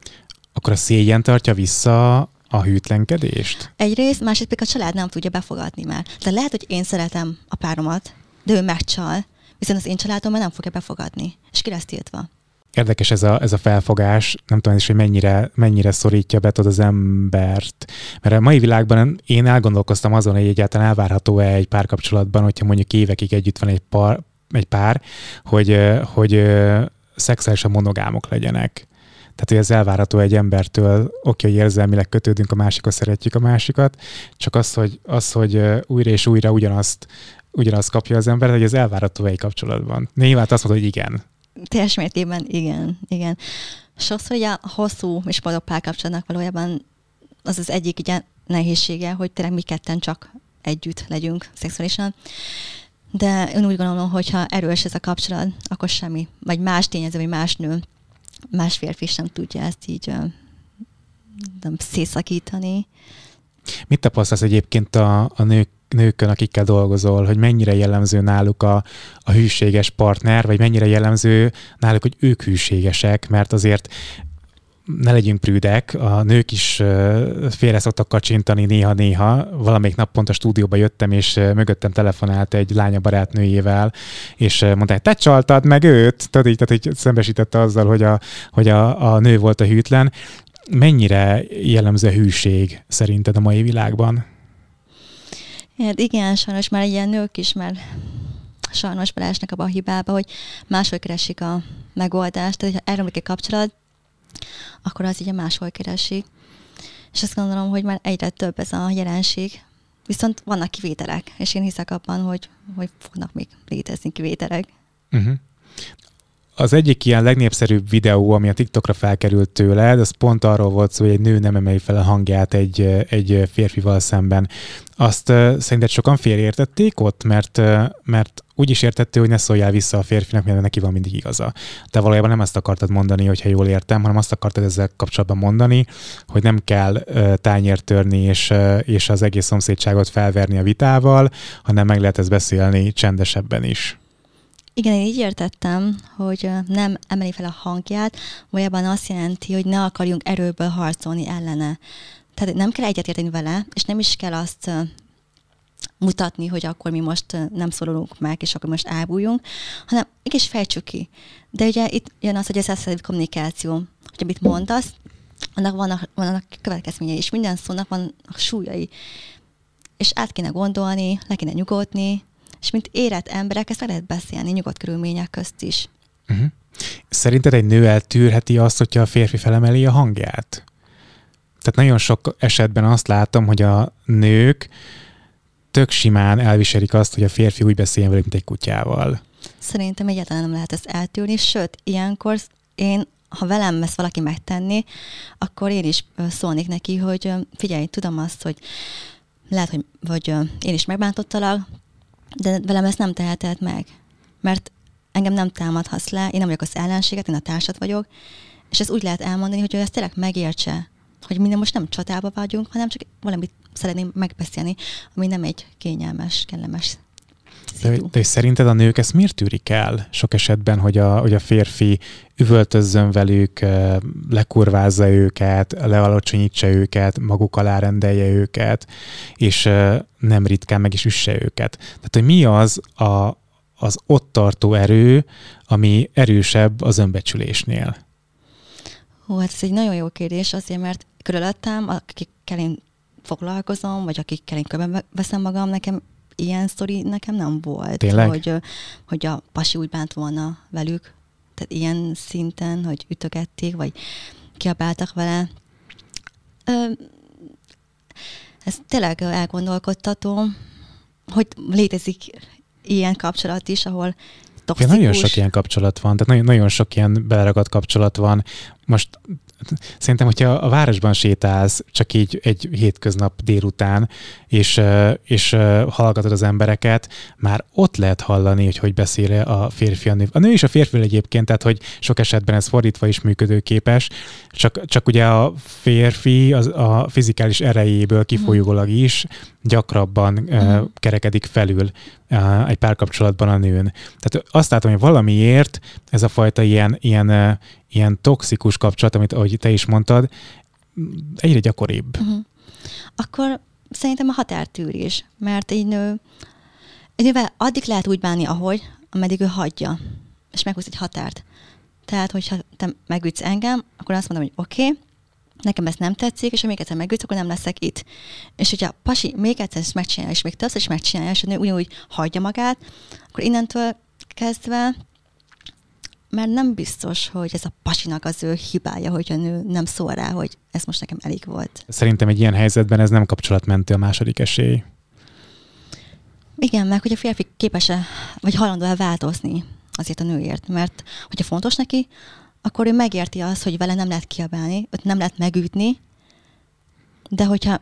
Akkor a szégyen tartja vissza a hűtlenkedést? Egyrészt, másrészt pedig a család nem tudja befogadni már. De lehet, hogy én szeretem a páromat, de ő megcsal, viszont az én családom már nem fogja befogadni, és ki lesz tiltva. Érdekes ez a, ez a felfogás, nem tudom is, hogy mennyire, mennyire szorítja be az embert. Mert a mai világban én elgondolkoztam azon, hogy egyáltalán elvárható-e egy párkapcsolatban, hogyha mondjuk évekig együtt van egy, par, egy pár, hogy, hogy szexuálisan monogámok legyenek. Tehát, hogy ez elvárható egy embertől, oké, hogy érzelmileg kötődünk a másikhoz, szeretjük a másikat, csak az, hogy, az, hogy újra és újra ugyanazt, ugyanazt kapja az ember, hogy ez elvárható egy kapcsolatban. Nyilván azt mondod, hogy igen, teljes mértékben igen, igen. Sokszor ugye a hosszú és boldog párkapcsolatnak valójában az az egyik ugye nehézsége, hogy tényleg mi ketten csak együtt legyünk szexuálisan. De én úgy gondolom, hogy ha erős ez a kapcsolat, akkor semmi, vagy más tényező, vagy más nő, más férfi sem tudja ezt így nem szétszakítani. Mit tapasztalsz egyébként a, a nők nőkön, akikkel dolgozol, hogy mennyire jellemző náluk a, a hűséges partner, vagy mennyire jellemző náluk, hogy ők hűségesek, mert azért ne legyünk prűdek, a nők is félre szoktak kacsintani néha-néha. Valamelyik nap pont a stúdióba jöttem, és mögöttem telefonált egy lánya barátnőjével, és mondta, hogy te csaltad meg őt, tehát így, tehát így szembesítette azzal, hogy, a, hogy a, a nő volt a hűtlen. Mennyire jellemző hűség szerinted a mai világban? Hát igen, sajnos már ilyen nők is már sajnos belesnek abba a hibába, hogy máshol keresik a megoldást, tehát ha elromlik egy kapcsolat, akkor az ugye máshol keresi. És azt gondolom, hogy már egyre több ez a jelenség. Viszont vannak kivételek, és én hiszek abban, hogy, hogy fognak még létezni kivételek. Uh-huh. Az egyik ilyen legnépszerűbb videó, ami a TikTokra felkerült tőled, az pont arról volt szó, hogy egy nő nem emeli fel a hangját egy, egy férfival szemben. Azt uh, szerinted sokan félreértették ott, mert, uh, mert úgy is értették, hogy ne szóljál vissza a férfinak, mert neki van mindig igaza. Te valójában nem azt akartad mondani, hogyha jól értem, hanem azt akartad ezzel kapcsolatban mondani, hogy nem kell uh, tányért törni és, uh, és az egész szomszédságot felverni a vitával, hanem meg lehet ezt beszélni csendesebben is. Igen, én így értettem, hogy nem emeli fel a hangját, valójában azt jelenti, hogy ne akarjunk erőből harcolni ellene. Tehát nem kell egyetérteni vele, és nem is kell azt mutatni, hogy akkor mi most nem szólunk meg, és akkor most elbújjunk, hanem mégis fejtsük ki. De ugye itt jön az, hogy ez a kommunikáció, hogy amit mondasz, annak vannak, vannak következményei, és minden szónak van a súlyai. És át kéne gondolni, le kéne nyugodni, és mint érett emberek, ezt lehet beszélni nyugodt körülmények közt is. Uh-huh. Szerinted egy nő eltűrheti azt, hogyha a férfi felemeli a hangját? Tehát nagyon sok esetben azt látom, hogy a nők tök simán elviselik azt, hogy a férfi úgy beszéljen velük, mint egy kutyával. Szerintem egyáltalán nem lehet ezt eltűrni, sőt, ilyenkor én, ha velem ezt valaki megtenni, akkor én is szólnék neki, hogy figyelj, tudom azt, hogy lehet, hogy vagy én is megbántottalak, de velem ezt nem teheted meg, mert engem nem támadhatsz le, én nem vagyok az ellenséget, én a társad vagyok, és ezt úgy lehet elmondani, hogy ő ezt tényleg megértse, hogy minden most nem csatába vagyunk, hanem csak valamit szeretném megbeszélni, ami nem egy kényelmes, kellemes de, de szerinted a nők ezt miért tűrik el sok esetben, hogy a, hogy a férfi üvöltözzön velük, lekurvázza őket, lealacsonyítsa őket, maguk alá rendelje őket, és nem ritkán meg is üsse őket. Tehát, hogy mi az a, az ott tartó erő, ami erősebb az önbecsülésnél? Hú, hát ez egy nagyon jó kérdés, azért, mert körülöttem, akikkel én foglalkozom, vagy akikkel én körbe veszem magam, nekem ilyen sztori nekem nem volt. Tényleg? Hogy, hogy a pasi úgy bánt volna velük, tehát ilyen szinten, hogy ütögették, vagy kiabáltak vele. Ö, ez tényleg elgondolkodtató, hogy létezik ilyen kapcsolat is, ahol toxikus. Ja, nagyon sok ilyen kapcsolat van, tehát nagyon, nagyon sok ilyen beleragadt kapcsolat van. Most szerintem, hogyha a városban sétálsz, csak így egy hétköznap délután, és, és hallgatod az embereket, már ott lehet hallani, hogy hogy beszél a férfi a nő. A nő is a férfi egyébként, tehát hogy sok esetben ez fordítva is működőképes, csak, csak ugye a férfi az a fizikális erejéből kifolyólag is gyakrabban uh, kerekedik felül egy párkapcsolatban a nőn. Tehát azt látom, hogy valamiért ez a fajta ilyen, ilyen, ilyen toxikus kapcsolat, amit ahogy te is mondtad, egyre gyakoribb. Uh-huh. Akkor szerintem a határtűrés, mert egy nő, egy nővel addig lehet úgy bánni, ahogy, ameddig ő hagyja, és meghúz egy határt. Tehát, hogyha te megütsz engem, akkor azt mondom, hogy oké, okay, nekem ez nem tetszik, és ha még egyszer megütsz, akkor nem leszek itt. És hogyha pasi még egyszer ezt megcsinálja, és még többször is megcsinálja, és a nő ugyanúgy hagyja magát, akkor innentől kezdve mert nem biztos, hogy ez a pasinak az ő hibája, hogy a nő nem szól rá, hogy ez most nekem elég volt. Szerintem egy ilyen helyzetben ez nem kapcsolatmentő a második esély. Igen, meg hogy a férfi képes-e, vagy hajlandó-e változni azért a nőért, mert hogyha fontos neki, akkor ő megérti azt, hogy vele nem lehet kiabálni, őt nem lehet megütni, de hogyha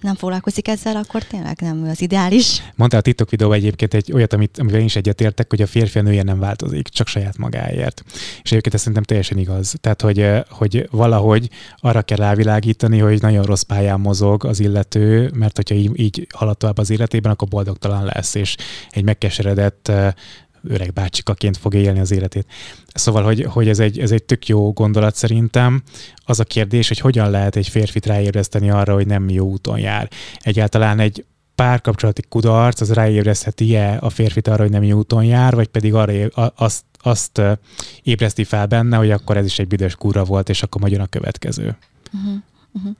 nem foglalkozik ezzel, akkor tényleg nem az ideális. Mondtál a TikTok videó egyébként egy olyat, amit, amivel én is egyetértek, hogy a férfi a nője nem változik, csak saját magáért. És egyébként ez szerintem teljesen igaz. Tehát, hogy, hogy valahogy arra kell rávilágítani, hogy nagyon rossz pályán mozog az illető, mert hogyha így, így halad tovább az életében, akkor boldogtalan lesz, és egy megkeseredett öreg bácsikaként fog élni az életét. Szóval, hogy, hogy ez, egy, ez egy tök jó gondolat szerintem. Az a kérdés, hogy hogyan lehet egy férfit ráébreszteni arra, hogy nem jó úton jár. Egyáltalán egy párkapcsolati kudarc, az ráébresztheti-e a férfit arra, hogy nem jó úton jár, vagy pedig arra azt, azt ébreszti fel benne, hogy akkor ez is egy büdös kúra volt, és akkor majd a következő. Uh-huh. Uh-huh.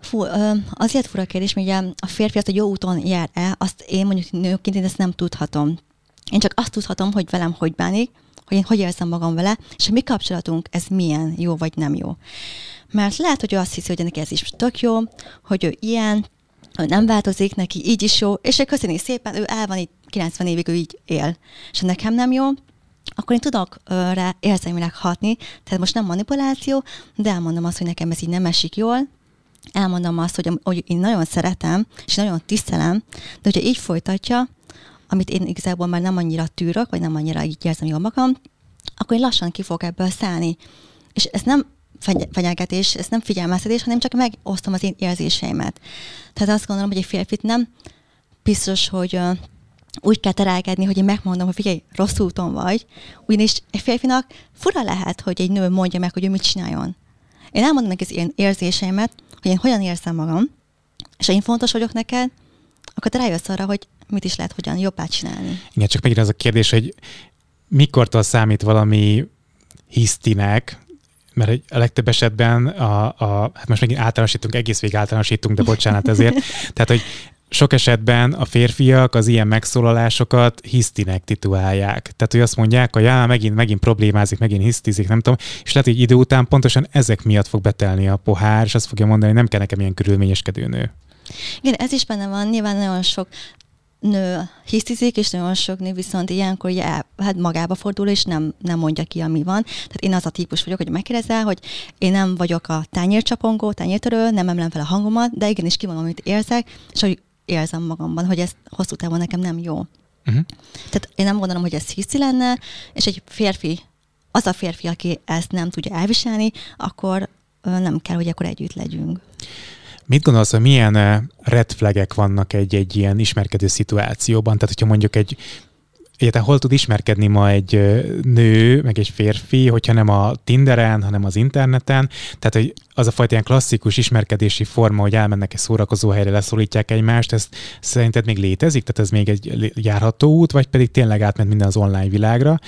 Fú, azért fura kérdés, hogy a férfi azt, hogy jó úton jár-e, azt én mondjuk nőként én ezt nem tudhatom. Én csak azt tudhatom, hogy velem hogy bánik, hogy én hogy érzem magam vele, és a mi kapcsolatunk ez milyen, jó vagy nem jó. Mert lehet, hogy ő azt hiszi, hogy neki ez is tök jó, hogy ő ilyen, hogy nem változik, neki így is jó, és köszöni szépen, ő el van így 90 évig, ő így él. És ha nekem nem jó, akkor én tudok rá érzelmileg hatni, tehát most nem manipuláció, de elmondom azt, hogy nekem ez így nem esik jól, elmondom azt, hogy, hogy én nagyon szeretem, és nagyon tisztelem, de hogyha így folytatja, amit én igazából már nem annyira tűrök, vagy nem annyira így érzem jól magam, akkor én lassan ki fogok ebből szállni. És ez nem fenyegetés, ez nem figyelmeztetés, hanem csak megosztom az én érzéseimet. Tehát azt gondolom, hogy egy férfit nem biztos, hogy úgy kell terelkedni, hogy én megmondom, hogy figyelj, rossz úton vagy, ugyanis egy férfinak fura lehet, hogy egy nő mondja meg, hogy ő mit csináljon. Én elmondom neki az én érzéseimet, hogy én hogyan érzem magam, és ha én fontos vagyok neked, akkor te rájössz arra, hogy mit is lehet hogyan jobbá csinálni. Igen, csak megint az a kérdés, hogy mikortól számít valami hisztinek, mert a legtöbb esetben a, a, hát most megint általánosítunk, egész végig általánosítunk, de bocsánat ezért. <laughs> Tehát, hogy sok esetben a férfiak az ilyen megszólalásokat hisztinek titulálják. Tehát, hogy azt mondják, hogy já, megint, megint problémázik, megint hisztizik, nem tudom, és lehet, hogy idő után pontosan ezek miatt fog betelni a pohár, és azt fogja mondani, hogy nem kell nekem ilyen körülményeskedő nő. Igen, ez is benne van. Nyilván nagyon sok nő hisztizik, és nagyon sok nő viszont ilyenkor ugye, hát magába fordul, és nem, nem mondja ki, ami van. Tehát én az a típus vagyok, hogy megkérdezel, hogy én nem vagyok a tányércsapongó, tányértörő, nem emlem fel a hangomat, de igenis kimondom, amit érzek, és hogy érzem magamban, hogy ez hosszú távon nekem nem jó. Uh-huh. Tehát én nem gondolom, hogy ez hiszi lenne, és egy férfi, az a férfi, aki ezt nem tudja elviselni, akkor nem kell, hogy akkor együtt legyünk. Mit gondolsz, hogy milyen eh, red flagek vannak egy-egy ilyen ismerkedő szituációban? Tehát, hogyha mondjuk egy Egyáltalán hol tud ismerkedni ma egy eh, nő, meg egy férfi, hogyha nem a Tinderen, hanem az interneten. Tehát, hogy az a fajta ilyen klasszikus ismerkedési forma, hogy elmennek egy szórakozó helyre, leszólítják egymást, ez szerinted még létezik? Tehát ez még egy járható út, vagy pedig tényleg átment minden az online világra?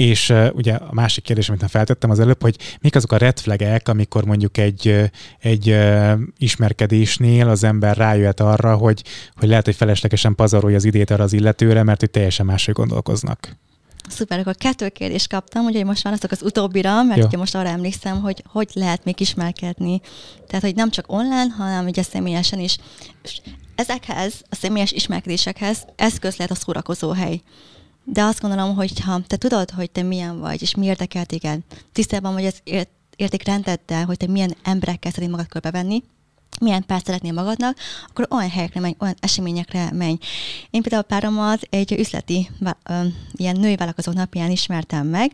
És ugye a másik kérdés, amit feltettem az előbb, hogy mik azok a red flagek, amikor mondjuk egy, egy ismerkedésnél az ember rájöhet arra, hogy, hogy lehet, hogy feleslegesen pazarolja az idét arra az illetőre, mert hogy teljesen máshogy gondolkoznak. Szuper, akkor kettő kérdést kaptam, úgyhogy most választok az utóbbira, mert Jó. ugye most arra emlékszem, hogy hogy lehet még ismerkedni. Tehát, hogy nem csak online, hanem ugye személyesen is. És ezekhez, a személyes ismerkedésekhez eszköz lehet a szórakozó hely. De azt gondolom, hogy ha te tudod, hogy te milyen vagy, és mi érdekel téged, tisztában vagy az ért- értékrendeddel, hogy te milyen emberekkel szeretnél magad körbevenni, milyen párt szeretnél magadnak, akkor olyan helyekre menj, olyan eseményekre menj. Én például a páromat egy üzleti, ilyen női vállalkozók napján ismertem meg,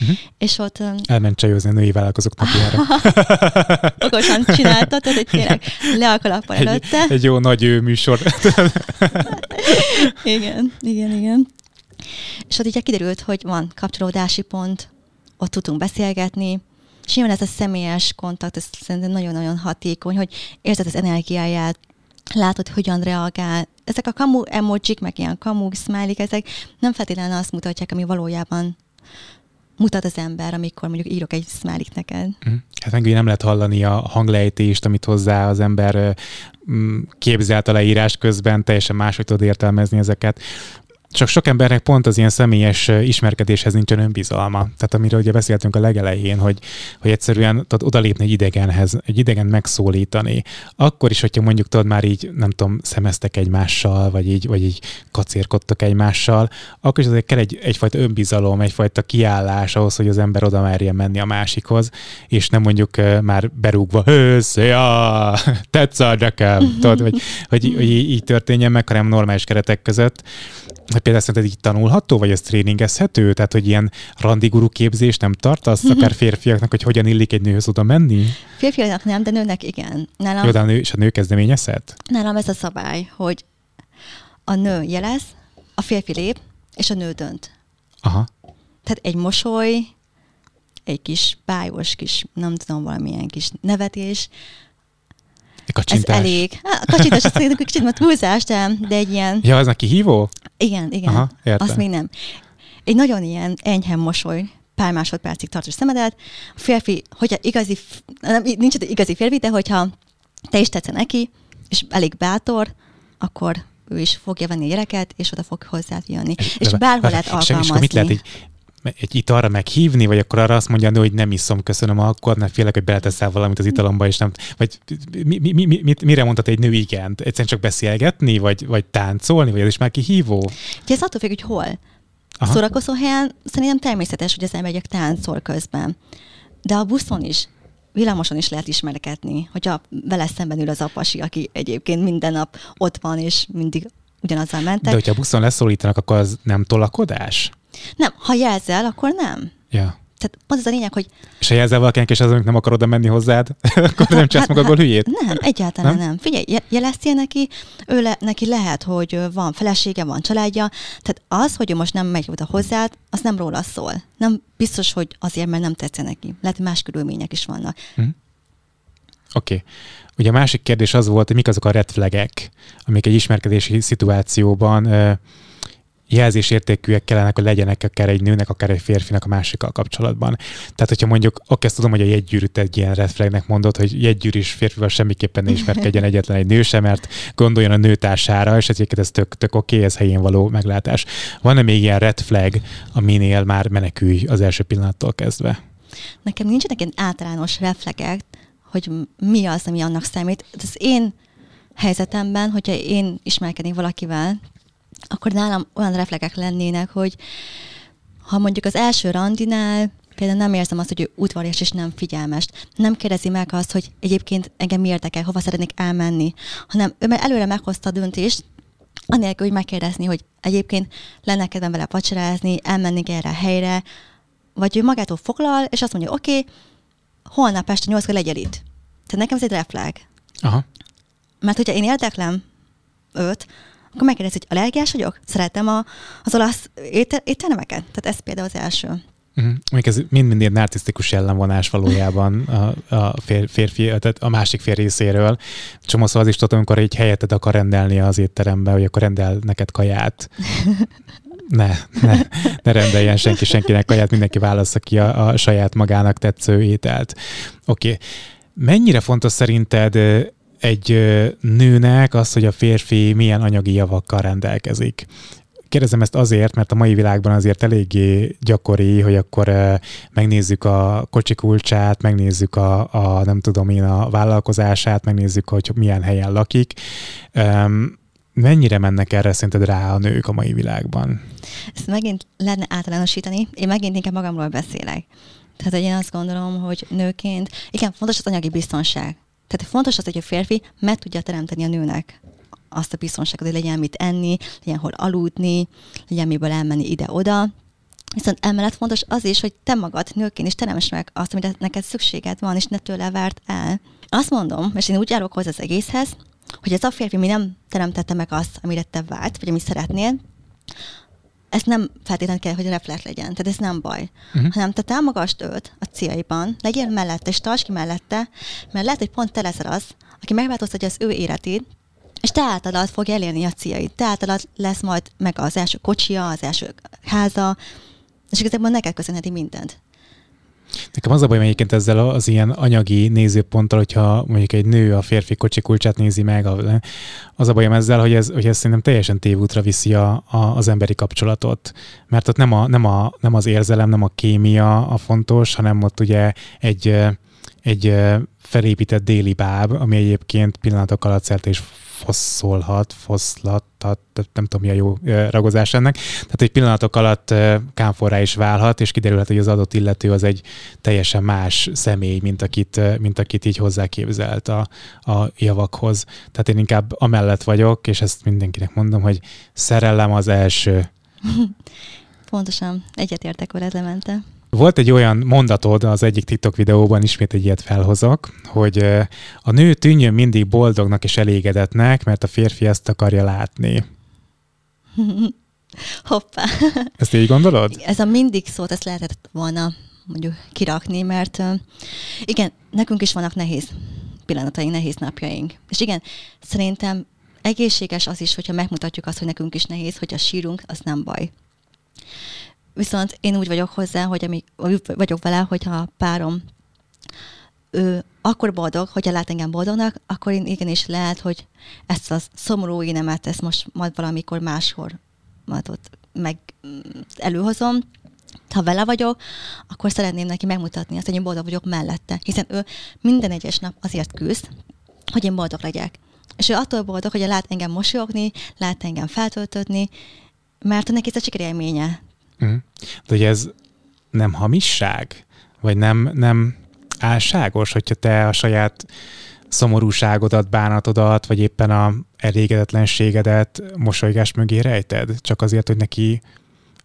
uh-huh. és ott Elment csajozni a női vállalkozók napjára. <laughs> okosan csinálta, tehát tényleg le a kalappal Egy, előtte. egy jó nagy műsor. <laughs> igen, igen, igen. És ott így kiderült, hogy van kapcsolódási pont, ott tudtunk beszélgetni, és nyilván ez a személyes kontakt, ez szerintem nagyon-nagyon hatékony, hogy érzed az energiáját, látod, hogy hogyan reagál. Ezek a kamu emojik, meg ilyen kamu smiley ezek nem feltétlenül azt mutatják, ami valójában mutat az ember, amikor mondjuk írok egy smiley neked. Mhm. Hát meg nem lehet hallani a hanglejtést, amit hozzá az ember képzelt a leírás közben, teljesen máshogy tudod értelmezni ezeket. Csak sok embernek pont az ilyen személyes ismerkedéshez nincsen önbizalma. Tehát amiről ugye beszéltünk a legelején, hogy, hogy egyszerűen tudod odalépni egy idegenhez, egy idegen megszólítani. Akkor is, hogyha mondjuk tudod már így, nem tudom, szemeztek egymással, vagy így, vagy így kacérkodtok egymással, akkor is azért kell egy, egyfajta önbizalom, egyfajta kiállás ahhoz, hogy az ember oda merjen menni a másikhoz, és nem mondjuk már berúgva, szia, <laughs> tetszál nekem, tudod, hogy, hogy, hogy így történjen meg, hanem normális keretek között. Hogy például szerinted így tanulható, vagy ez tréningezhető? Tehát, hogy ilyen randiguru képzést nem tartasz, akár férfiaknak, hogy hogyan illik egy nőhöz oda menni? Férfiaknak nem, de nőnek igen. Nálam, Jó, de a nő, és a nő kezdeményezhet? nálam ez a szabály, hogy a nő jelez, a férfi lép, és a nő dönt. Aha. Tehát egy mosoly, egy kis bájos kis, nem tudom, valamilyen kis nevetés, Egy ez kacsintás. elég. Hát, kacsintás, az szerintem kicsit már túlzás, de, de egy ilyen, Ja, az neki hívó? igen, igen, Aha, értem. azt még nem. Egy nagyon ilyen enyhe mosoly, pár másodpercig tartós szemedet. A férfi, hogyha igazi, nem, nincs igazi férfi, de hogyha te is tetszene neki, és elég bátor, akkor ő is fogja venni a gyereket, és oda fog hozzád jönni. És De- bárhol lehet és- alkalmazni. És akkor mit lehet így, egy italra meghívni, vagy akkor arra azt mondja hogy nem iszom, köszönöm, akkor nem félek, hogy beleteszel valamit az italomba, és nem, vagy mi, mi, mi, mi, mit- mire mondhat egy nő igent? Egyszerűen csak beszélgetni, vagy, vagy táncolni, vagy ez is már kihívó? Ugye ez attól függ, hogy hol. Aha. Szórakozó helyen szerintem természetes, hogy az ember egy táncol közben. De a buszon is, villamoson is lehet ismerkedni, hogyha vele szemben ül az apasi, aki egyébként minden nap ott van, és mindig ugyanazzal mentek. De hogyha buszon leszólítanak, akkor az nem tolakodás? Nem, ha jelzel, akkor nem. Ja. Tehát az a lényeg, hogy És ha jelzel valakinek, és az, nem akar oda menni hozzád, <laughs> akkor nem csinálsz magadból hülyét? Nem, egyáltalán Nem? nem. Figyelj, je- jeleztél neki, ő le, neki lehet, hogy van felesége, van családja, tehát az, hogy ő most nem megy oda hozzád, az nem róla szól. Nem biztos, hogy azért, mert nem tetszene neki. Lehet, más körülmények is vannak. Oké. Okay. Ugye a másik kérdés az volt, hogy mik azok a red flagek, amik egy ismerkedési szituációban jelzésértékűek kellene, hogy legyenek akár egy nőnek, akár egy férfinak a másikkal kapcsolatban. Tehát, hogyha mondjuk, oké, ezt tudom, hogy a jegygyűrűt egy ilyen red flagnek mondod, hogy jegygyűrűs férfival semmiképpen ne ismerkedjen <laughs> egyetlen egy nő sem, mert gondoljon a nőtársára, és egyébként ez tök, tök oké, ez helyén való meglátás. Van-e még ilyen red flag, aminél már menekülj az első pillanattól kezdve? Nekem nincsenek ilyen általános reflegek, hogy mi az, ami annak számít. Az én helyzetemben, hogyha én ismerkednék valakivel, akkor nálam olyan reflegek lennének, hogy ha mondjuk az első randinál például nem érzem azt, hogy ő udvarias és nem figyelmes. Nem kérdezi meg azt, hogy egyébként engem mi érdekel, hova szeretnék elmenni, hanem ő már előre meghozta a döntést, anélkül, hogy megkérdezni, hogy egyébként lenne kedvem vele vacsorázni, elmennék erre a helyre, vagy ő magától foglal, és azt mondja, oké, okay, holnap este nyolckor legyen itt. Tehát nekem ez egy refleg. Aha. Mert hogyha én érdeklem őt, akkor megkérdezi, hogy allergiás vagyok? Szeretem a, az olasz étel? Tehát ez például az első. Uh-huh. Még ez mind-mind ilyen narcisztikus jellemvonás valójában a, a fér, férfi, tehát a másik fél részéről. Csomószor az is tudom, amikor egy helyetet akar rendelni az étterembe, hogy akkor rendel neked kaját. Ne, ne, ne rendeljen senki senkinek kaját, mindenki válassza ki a, a saját magának tetsző ételt. Oké. Okay. Mennyire fontos szerinted egy nőnek az, hogy a férfi milyen anyagi javakkal rendelkezik? kérdezem ezt azért, mert a mai világban azért eléggé gyakori, hogy akkor megnézzük a kocsi kulcsát, megnézzük a, a nem tudom én a vállalkozását, megnézzük, hogy milyen helyen lakik. Mennyire mennek erre szerinted rá a nők a mai világban? Ezt megint lenne általánosítani, én megint inkább magamról beszélek. Tehát, hogy én azt gondolom, hogy nőként, igen, fontos az anyagi biztonság. Tehát fontos az, hogy a férfi meg tudja teremteni a nőnek azt a biztonságot, hogy legyen mit enni, legyen hol aludni, legyen miből elmenni ide-oda. Viszont emellett fontos az is, hogy te magad nőként is teremts meg azt, amit neked szükséged van, és ne tőle várt el. Azt mondom, és én úgy járok hozzá az egészhez, hogy ez a férfi mi nem teremtette meg azt, amire te várt, vagy amit szeretnél, ez nem feltétlenül kell, hogy reflekt legyen, tehát ez nem baj, uh-huh. hanem te támogasd őt a céljaiban, legyél mellette, és tartsd ki mellette, mert lehet, hogy pont te leszel az, aki megváltoztatja az ő életét, és te általad fog elérni a céljait, te általad lesz majd meg az első kocsia, az első háza, és igazából neked köszönheti mindent. Nekem az a bajom egyébként ezzel az ilyen anyagi nézőponttal, hogyha mondjuk egy nő a férfi kocsi kulcsát nézi meg, az a bajom ezzel, hogy ez, hogy ez szerintem teljesen tévútra viszi a, a, az emberi kapcsolatot. Mert ott nem, a, nem, a, nem az érzelem, nem a kémia a fontos, hanem ott ugye egy, egy felépített déli báb, ami egyébként pillanatok alatt szerte is fosszolhat, foszlathat, nem tudom mi a jó ragozás ennek. Tehát egy pillanatok alatt kámforrá is válhat, és kiderülhet, hogy az adott illető az egy teljesen más személy, mint akit, mint akit így hozzáképzelt a, a javakhoz. Tehát én inkább amellett vagyok, és ezt mindenkinek mondom, hogy szerelem az első. <laughs> Pontosan, egyetértek veled, Lemente. Volt egy olyan mondatod az egyik TikTok videóban, ismét egy ilyet felhozok, hogy a nő tűnjön mindig boldognak és elégedetnek, mert a férfi ezt akarja látni. <laughs> Hoppá. Ezt így gondolod? Ez a mindig szót, ezt lehetett volna mondjuk kirakni, mert igen, nekünk is vannak nehéz pillanataink, nehéz napjaink. És igen, szerintem egészséges az is, hogyha megmutatjuk azt, hogy nekünk is nehéz, hogyha sírunk, az nem baj. Viszont én úgy vagyok hozzá, hogy amíg, vagyok vele, hogyha a párom ő akkor boldog, hogyha lát engem boldognak, akkor én igenis lehet, hogy ezt a szomorú énemet, ezt most majd valamikor máskor majd ott meg mm, előhozom. Ha vele vagyok, akkor szeretném neki megmutatni azt, hogy én boldog vagyok mellette. Hiszen ő minden egyes nap azért küzd, hogy én boldog legyek. És ő attól boldog, hogy lát engem mosolyogni, lát engem feltöltödni, mert neki ez a sikerélménye. Mm. De hogy ez nem hamisság? Vagy nem, nem álságos, hogyha te a saját szomorúságodat, bánatodat, vagy éppen a elégedetlenségedet mosolygás mögé rejted? Csak azért, hogy neki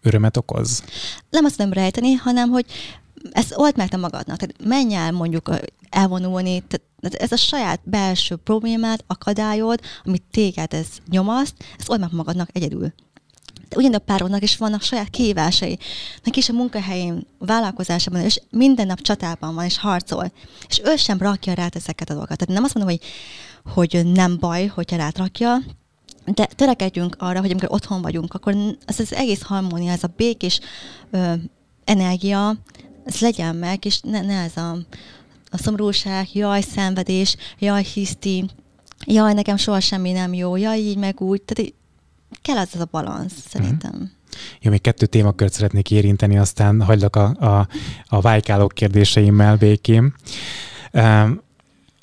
örömet okoz? Nem azt nem rejteni, hanem hogy ezt old meg te magadnak. Tehát menj el mondjuk elvonulni, tehát ez a saját belső problémát, akadályod, amit téged ez nyomaszt, ezt old meg magadnak egyedül ugyan a pároknak is vannak saját kihívásai. Neki is a munkahelyén, vállalkozásában, és minden nap csatában van, és harcol. És ő sem rakja rá ezeket a dolgokat. Tehát nem azt mondom, hogy, hogy nem baj, hogyha rátrakja, de törekedjünk arra, hogy amikor otthon vagyunk, akkor ez az egész harmónia, ez a békés ö, energia, ez legyen meg, és ne, ne ez a, a szomorúság, jaj, szenvedés, jaj, hiszti, jaj, nekem soha semmi nem jó, jaj, így meg úgy. Tehát kell az, az a balansz, szerintem. Uh-huh. Jó, még kettő témakört szeretnék érinteni, aztán hagylak a, a, a vájkálók kérdéseimmel békém. Um,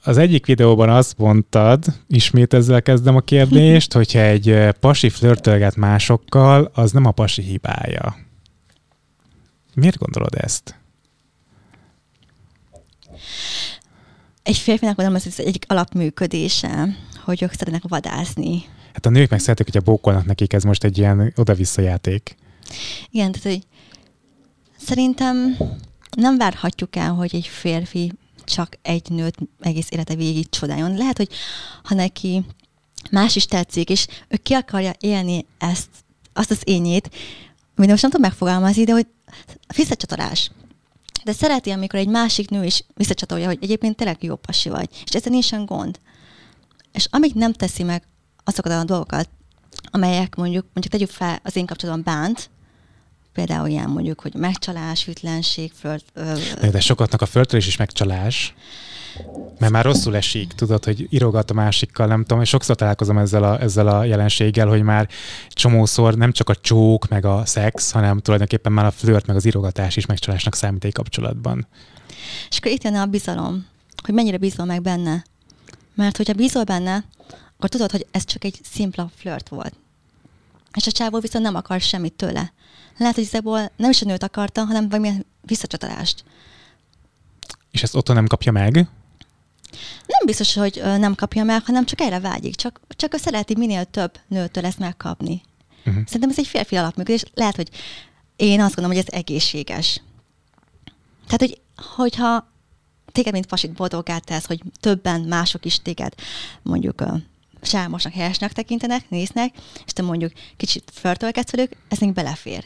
az egyik videóban azt mondtad, ismét ezzel kezdem a kérdést, <laughs> hogyha egy pasi flörtölget másokkal, az nem a pasi hibája. Miért gondolod ezt? Egy férfinak mondom, ez egyik alapműködése, hogy ők szeretnek vadászni. Hát a nők meg szeretik, hogyha bókolnak nekik, ez most egy ilyen oda-vissza játék. Igen, tehát hogy szerintem nem várhatjuk el, hogy egy férfi csak egy nőt egész élete végig csodáljon. Lehet, hogy ha neki más is tetszik, és ő ki akarja élni ezt, azt az ényét, amit most nem tudom megfogalmazni, de hogy visszacsatolás. De szereti, amikor egy másik nő is visszacsatolja, hogy egyébként tényleg jó pasi vagy, és ezzel nincsen gond. És amíg nem teszi meg azokat a dolgokat, amelyek mondjuk, mondjuk tegyük fel az én kapcsolatban bánt, például ilyen mondjuk, hogy megcsalás, hűtlenség, föld, ö, De, de sokatnak a földtörés is megcsalás. Mert már rosszul esik, tudod, hogy írogat a másikkal, nem tudom, és sokszor találkozom ezzel a, ezzel a jelenséggel, hogy már csomószor nem csak a csók, meg a szex, hanem tulajdonképpen már a flört, meg az írogatás is megcsalásnak számít egy kapcsolatban. És akkor itt jönne a bizalom, hogy mennyire bízol meg benne. Mert hogyha bízol benne, akkor tudod, hogy ez csak egy szimpla flirt volt. És a csávó viszont nem akar semmit tőle. Lehet, hogy igazából nem is a nőt akarta, hanem valamilyen visszacsatolást. És ezt otthon nem kapja meg, Nem biztos, hogy nem kapja meg, hanem csak erre vágyik. Csak, csak ő szereti minél több nőtől ezt megkapni. Uh-huh. Szerintem ez egy férfi alapműködés. Lehet, hogy én azt gondolom, hogy ez egészséges. Tehát, hogy, hogyha téged, mint pasit boldogát tesz, hogy többen mások is téged mondjuk ö, sármosnak, helyesnek tekintenek, néznek, és te mondjuk kicsit flörtölkedsz velük, ez még belefér.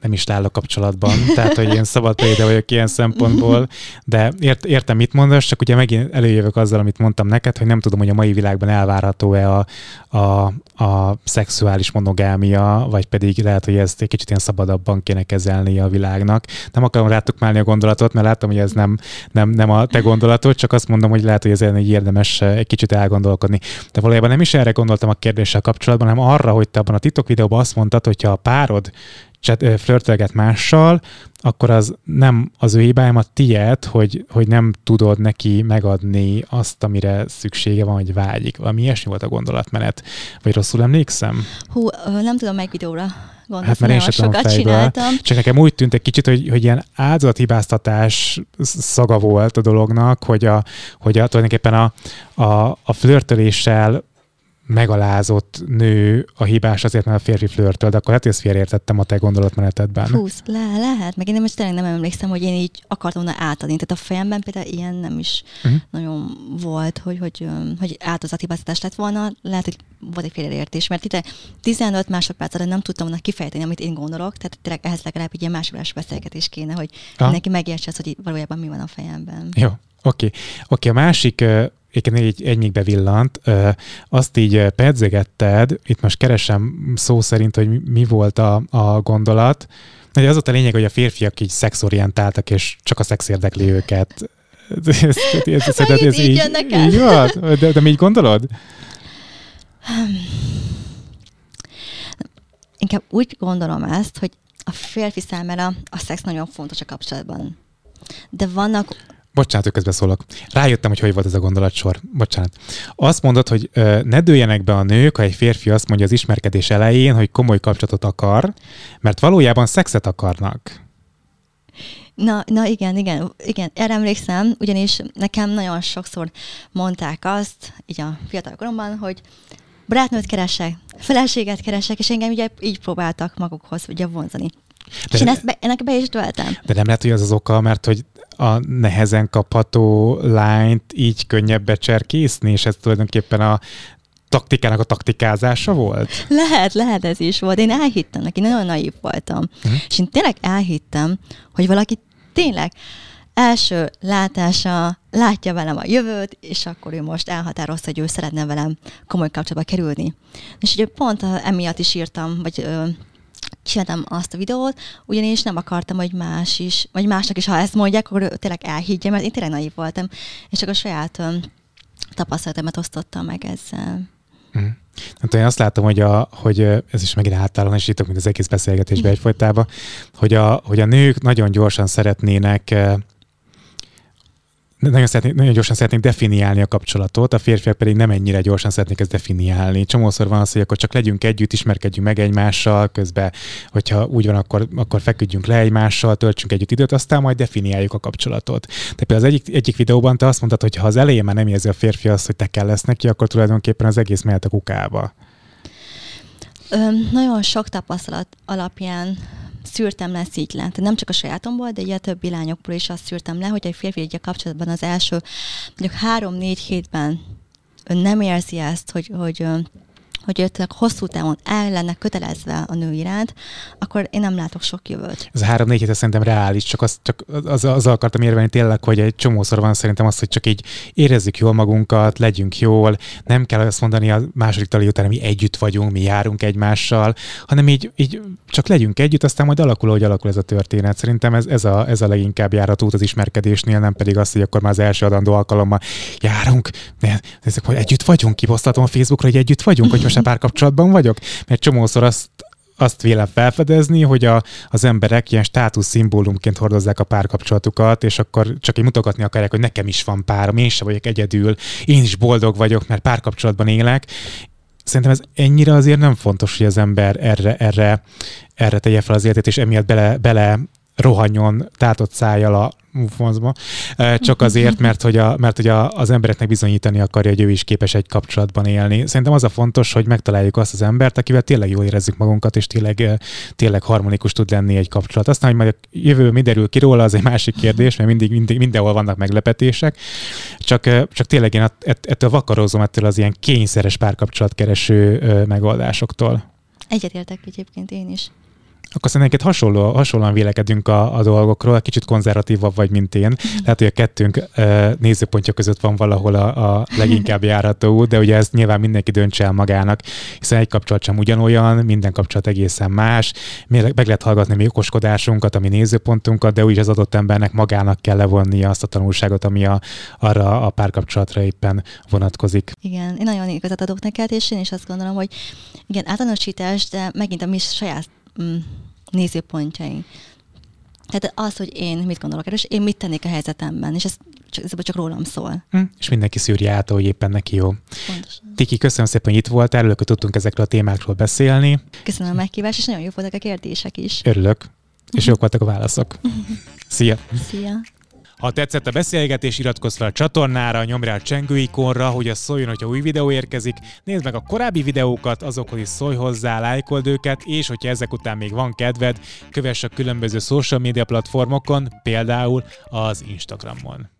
Nem is állok kapcsolatban, tehát hogy én szabad példa vagyok ilyen szempontból, de ért, értem, mit mondasz, csak ugye megint előjövök azzal, amit mondtam neked, hogy nem tudom, hogy a mai világban elvárható-e a, a, a szexuális monogámia, vagy pedig lehet, hogy ezt egy kicsit ilyen szabadabban kéne kezelni a világnak. Nem akarom rátukmálni a gondolatot, mert látom, hogy ez nem, nem, nem a te gondolatod, csak azt mondom, hogy lehet, hogy ezen egy érdemes egy kicsit elgondolkodni. De valójában nem is erre gondoltam a kérdéssel kapcsolatban, hanem arra, hogy te abban a titok videóban azt mondtad, hogyha a párod ö, flörtölget mással, akkor az nem az ő hibája, a tiéd, hogy, hogy nem tudod neki megadni azt, amire szüksége van, hogy vágyik. Valami ilyesmi volt a gondolatmenet. Vagy rosszul emlékszem? Hú, nem tudom, meg videóra gondolsz, Hát mert én sem tudom sokat fejből. csináltam. Csak nekem úgy tűnt egy kicsit, hogy, hogy ilyen áldozathibáztatás szaga volt a dolognak, hogy, a, hogy a, tulajdonképpen a, a, a flörtöléssel megalázott nő a hibás azért, mert a férfi flörtöl, de akkor hát ezt félreértettem a te gondolatmenetedben. Húsz, le, lehet, meg én most tényleg nem emlékszem, hogy én így akartam volna átadni. Tehát a fejemben például ilyen nem is uh-huh. nagyon volt, hogy, hogy, hogy áldozatibáztatás lett volna. Lehet, hogy volt egy félreértés, mert itt 15 másodperc alatt nem tudtam volna kifejteni, amit én gondolok, tehát tényleg ehhez legalább egy ilyen másodperc beszélgetés kéne, hogy Aha. mindenki megértse azt, hogy valójában mi van a fejemben. Jó, oké. Oké, a másik, igen, egy egyikbe villant, ö, azt így pedzegetted, itt most keresem szó szerint, hogy mi- volt a, a gondolat, Ugye az volt a lényeg, hogy a férfiak így szexorientáltak, és csak a szex érdekli őket. <laughs> Ez, ez, ez, ez, ez, így így van? De, de mi így gondolod? Inkább úgy gondolom ezt, hogy a férfi számára a szex nagyon fontos a kapcsolatban. De vannak Bocsánat, hogy közbeszólok. Rájöttem, hogy hogy volt ez a gondolatsor. Bocsánat. Azt mondod, hogy ö, ne dőljenek be a nők, ha egy férfi azt mondja az ismerkedés elején, hogy komoly kapcsolatot akar, mert valójában szexet akarnak. Na, na igen, igen, igen, erre emlékszem, ugyanis nekem nagyon sokszor mondták azt, így a fiatal koromban, hogy barátnőt keresek, feleséget keresek, és engem ugye így próbáltak magukhoz ugye vonzani. De és én ezt be, ennek be is töltem. De nem lehet, hogy az az oka, mert hogy a nehezen kapható lányt így könnyebb becserkészni, és ez tulajdonképpen a taktikának a taktikázása volt? Lehet, lehet ez is volt. Én elhittem neki, nagyon naív voltam. Uh-huh. És én tényleg elhittem, hogy valaki tényleg első látása látja velem a jövőt, és akkor ő most elhatározta, hogy ő szeretne velem komoly kapcsolatba kerülni. És ugye pont emiatt is írtam, vagy ö, csináltam azt a videót, ugyanis nem akartam, hogy más is, vagy másnak is, ha ezt mondják, akkor tényleg elhiggye, mert én tényleg naív voltam, és csak a saját tapasztalatomat osztottam meg ezzel. Hát én azt látom, hogy, a, hogy ez is megint általánosítok, mint az egész beszélgetésbe egyfolytában, hogy a, hogy a nők nagyon gyorsan szeretnének nagyon, szeretnék, nagyon gyorsan szeretnék definiálni a kapcsolatot, a férfiak pedig nem ennyire gyorsan szeretnék ezt definiálni. Csomószor van az, hogy akkor csak legyünk együtt, ismerkedjünk meg egymással, közben, hogyha úgy van, akkor, akkor feküdjünk le egymással, töltsünk együtt időt, aztán majd definiáljuk a kapcsolatot. De például az egyik, egyik videóban te azt mondtad, hogy ha az elején már nem érzi a férfi azt, hogy te kell lesz neki, akkor tulajdonképpen az egész mehet a kukába. Ö, nagyon sok tapasztalat alapján szűrtem le így le. Tehát nem csak a sajátomból, de ugye többi lányokból is azt szűrtem le, hogy egy férfi egy kapcsolatban az első mondjuk három-négy hétben nem érzi ezt, hogy, hogy, hogy ők hosszú távon el lenne kötelezve a nő iránt, akkor én nem látok sok jövőt. Ez három-négy hét szerintem reális, csak, az, csak az, az akartam érvelni tényleg, hogy egy csomószor van szerintem az, hogy csak így érezzük jól magunkat, legyünk jól, nem kell azt mondani a második tali után, mi együtt vagyunk, mi járunk egymással, hanem így, így csak legyünk együtt, aztán majd alakul, hogy alakul ez a történet. Szerintem ez, ez, a, ez a leginkább járat út az ismerkedésnél, nem pedig az, hogy akkor már az első adandó alkalommal járunk, nézzük, hogy együtt vagyunk, kiposztatom a Facebookra, hogy együtt vagyunk, hogy most a párkapcsolatban vagyok, mert csomószor azt azt vélem felfedezni, hogy a, az emberek ilyen státusz szimbólumként hordozzák a párkapcsolatukat, és akkor csak így mutogatni akarják, hogy nekem is van párom, én sem vagyok egyedül, én is boldog vagyok, mert párkapcsolatban élek. Szerintem ez ennyire azért nem fontos, hogy az ember erre, erre, erre tegye fel az életét, és emiatt bele, bele rohanjon tátott szájjal a mufmozba, csak azért, mert hogy, a, mert hogy a, az embereknek bizonyítani akarja, hogy ő is képes egy kapcsolatban élni. Szerintem az a fontos, hogy megtaláljuk azt az embert, akivel tényleg jól érezzük magunkat, és tényleg, tényleg harmonikus tud lenni egy kapcsolat. Aztán, hogy majd a jövő mi derül ki róla, az egy másik kérdés, mert mindig, mindig mindenhol vannak meglepetések. Csak, csak tényleg én ettől vakarozom, ettől az ilyen kényszeres párkapcsolatkereső megoldásoktól. Egyetértek egyébként én is akkor szerintem hasonló, hasonlóan vélekedünk a, a dolgokról, kicsit konzervatívabb vagy, mint én. Mm. Lehet, hogy a kettőnk nézőpontja között van valahol a, a leginkább járható út, de ugye ezt nyilván mindenki döntse el magának, hiszen egy kapcsolat sem ugyanolyan, minden kapcsolat egészen más. Meg lehet hallgatni mi okoskodásunkat, a mi nézőpontunkat, de úgy az adott embernek magának kell levonnia azt a tanulságot, ami a, arra a párkapcsolatra éppen vonatkozik. Igen, én nagyon igazat adok neked, és én is azt gondolom, hogy igen, általánosítás, de megint a mi saját mm, nézőpontjaink. Tehát az, hogy én mit gondolok erről, és én mit tennék a helyzetemben, és ez csak, ez csak rólam szól. Hm, és mindenki szűrje át, hogy éppen neki jó. Pontosan. Tiki, köszönöm szépen, hogy itt voltál, örülök, hogy tudtunk ezekről a témákról beszélni. Köszönöm a meghívást, és nagyon jó voltak a kérdések is. Örülök, és jók voltak a válaszok. <laughs> Szia! Szia! Ha tetszett a beszélgetés, iratkozz fel a csatornára, nyomj rá a csengő ikonra, hogy az szóljon, hogyha új videó érkezik. Nézd meg a korábbi videókat, azokhoz is szólj hozzá, lájkold őket, és hogyha ezek után még van kedved, kövess a különböző social media platformokon, például az Instagramon.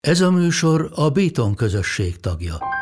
Ez a műsor a Béton közösség tagja.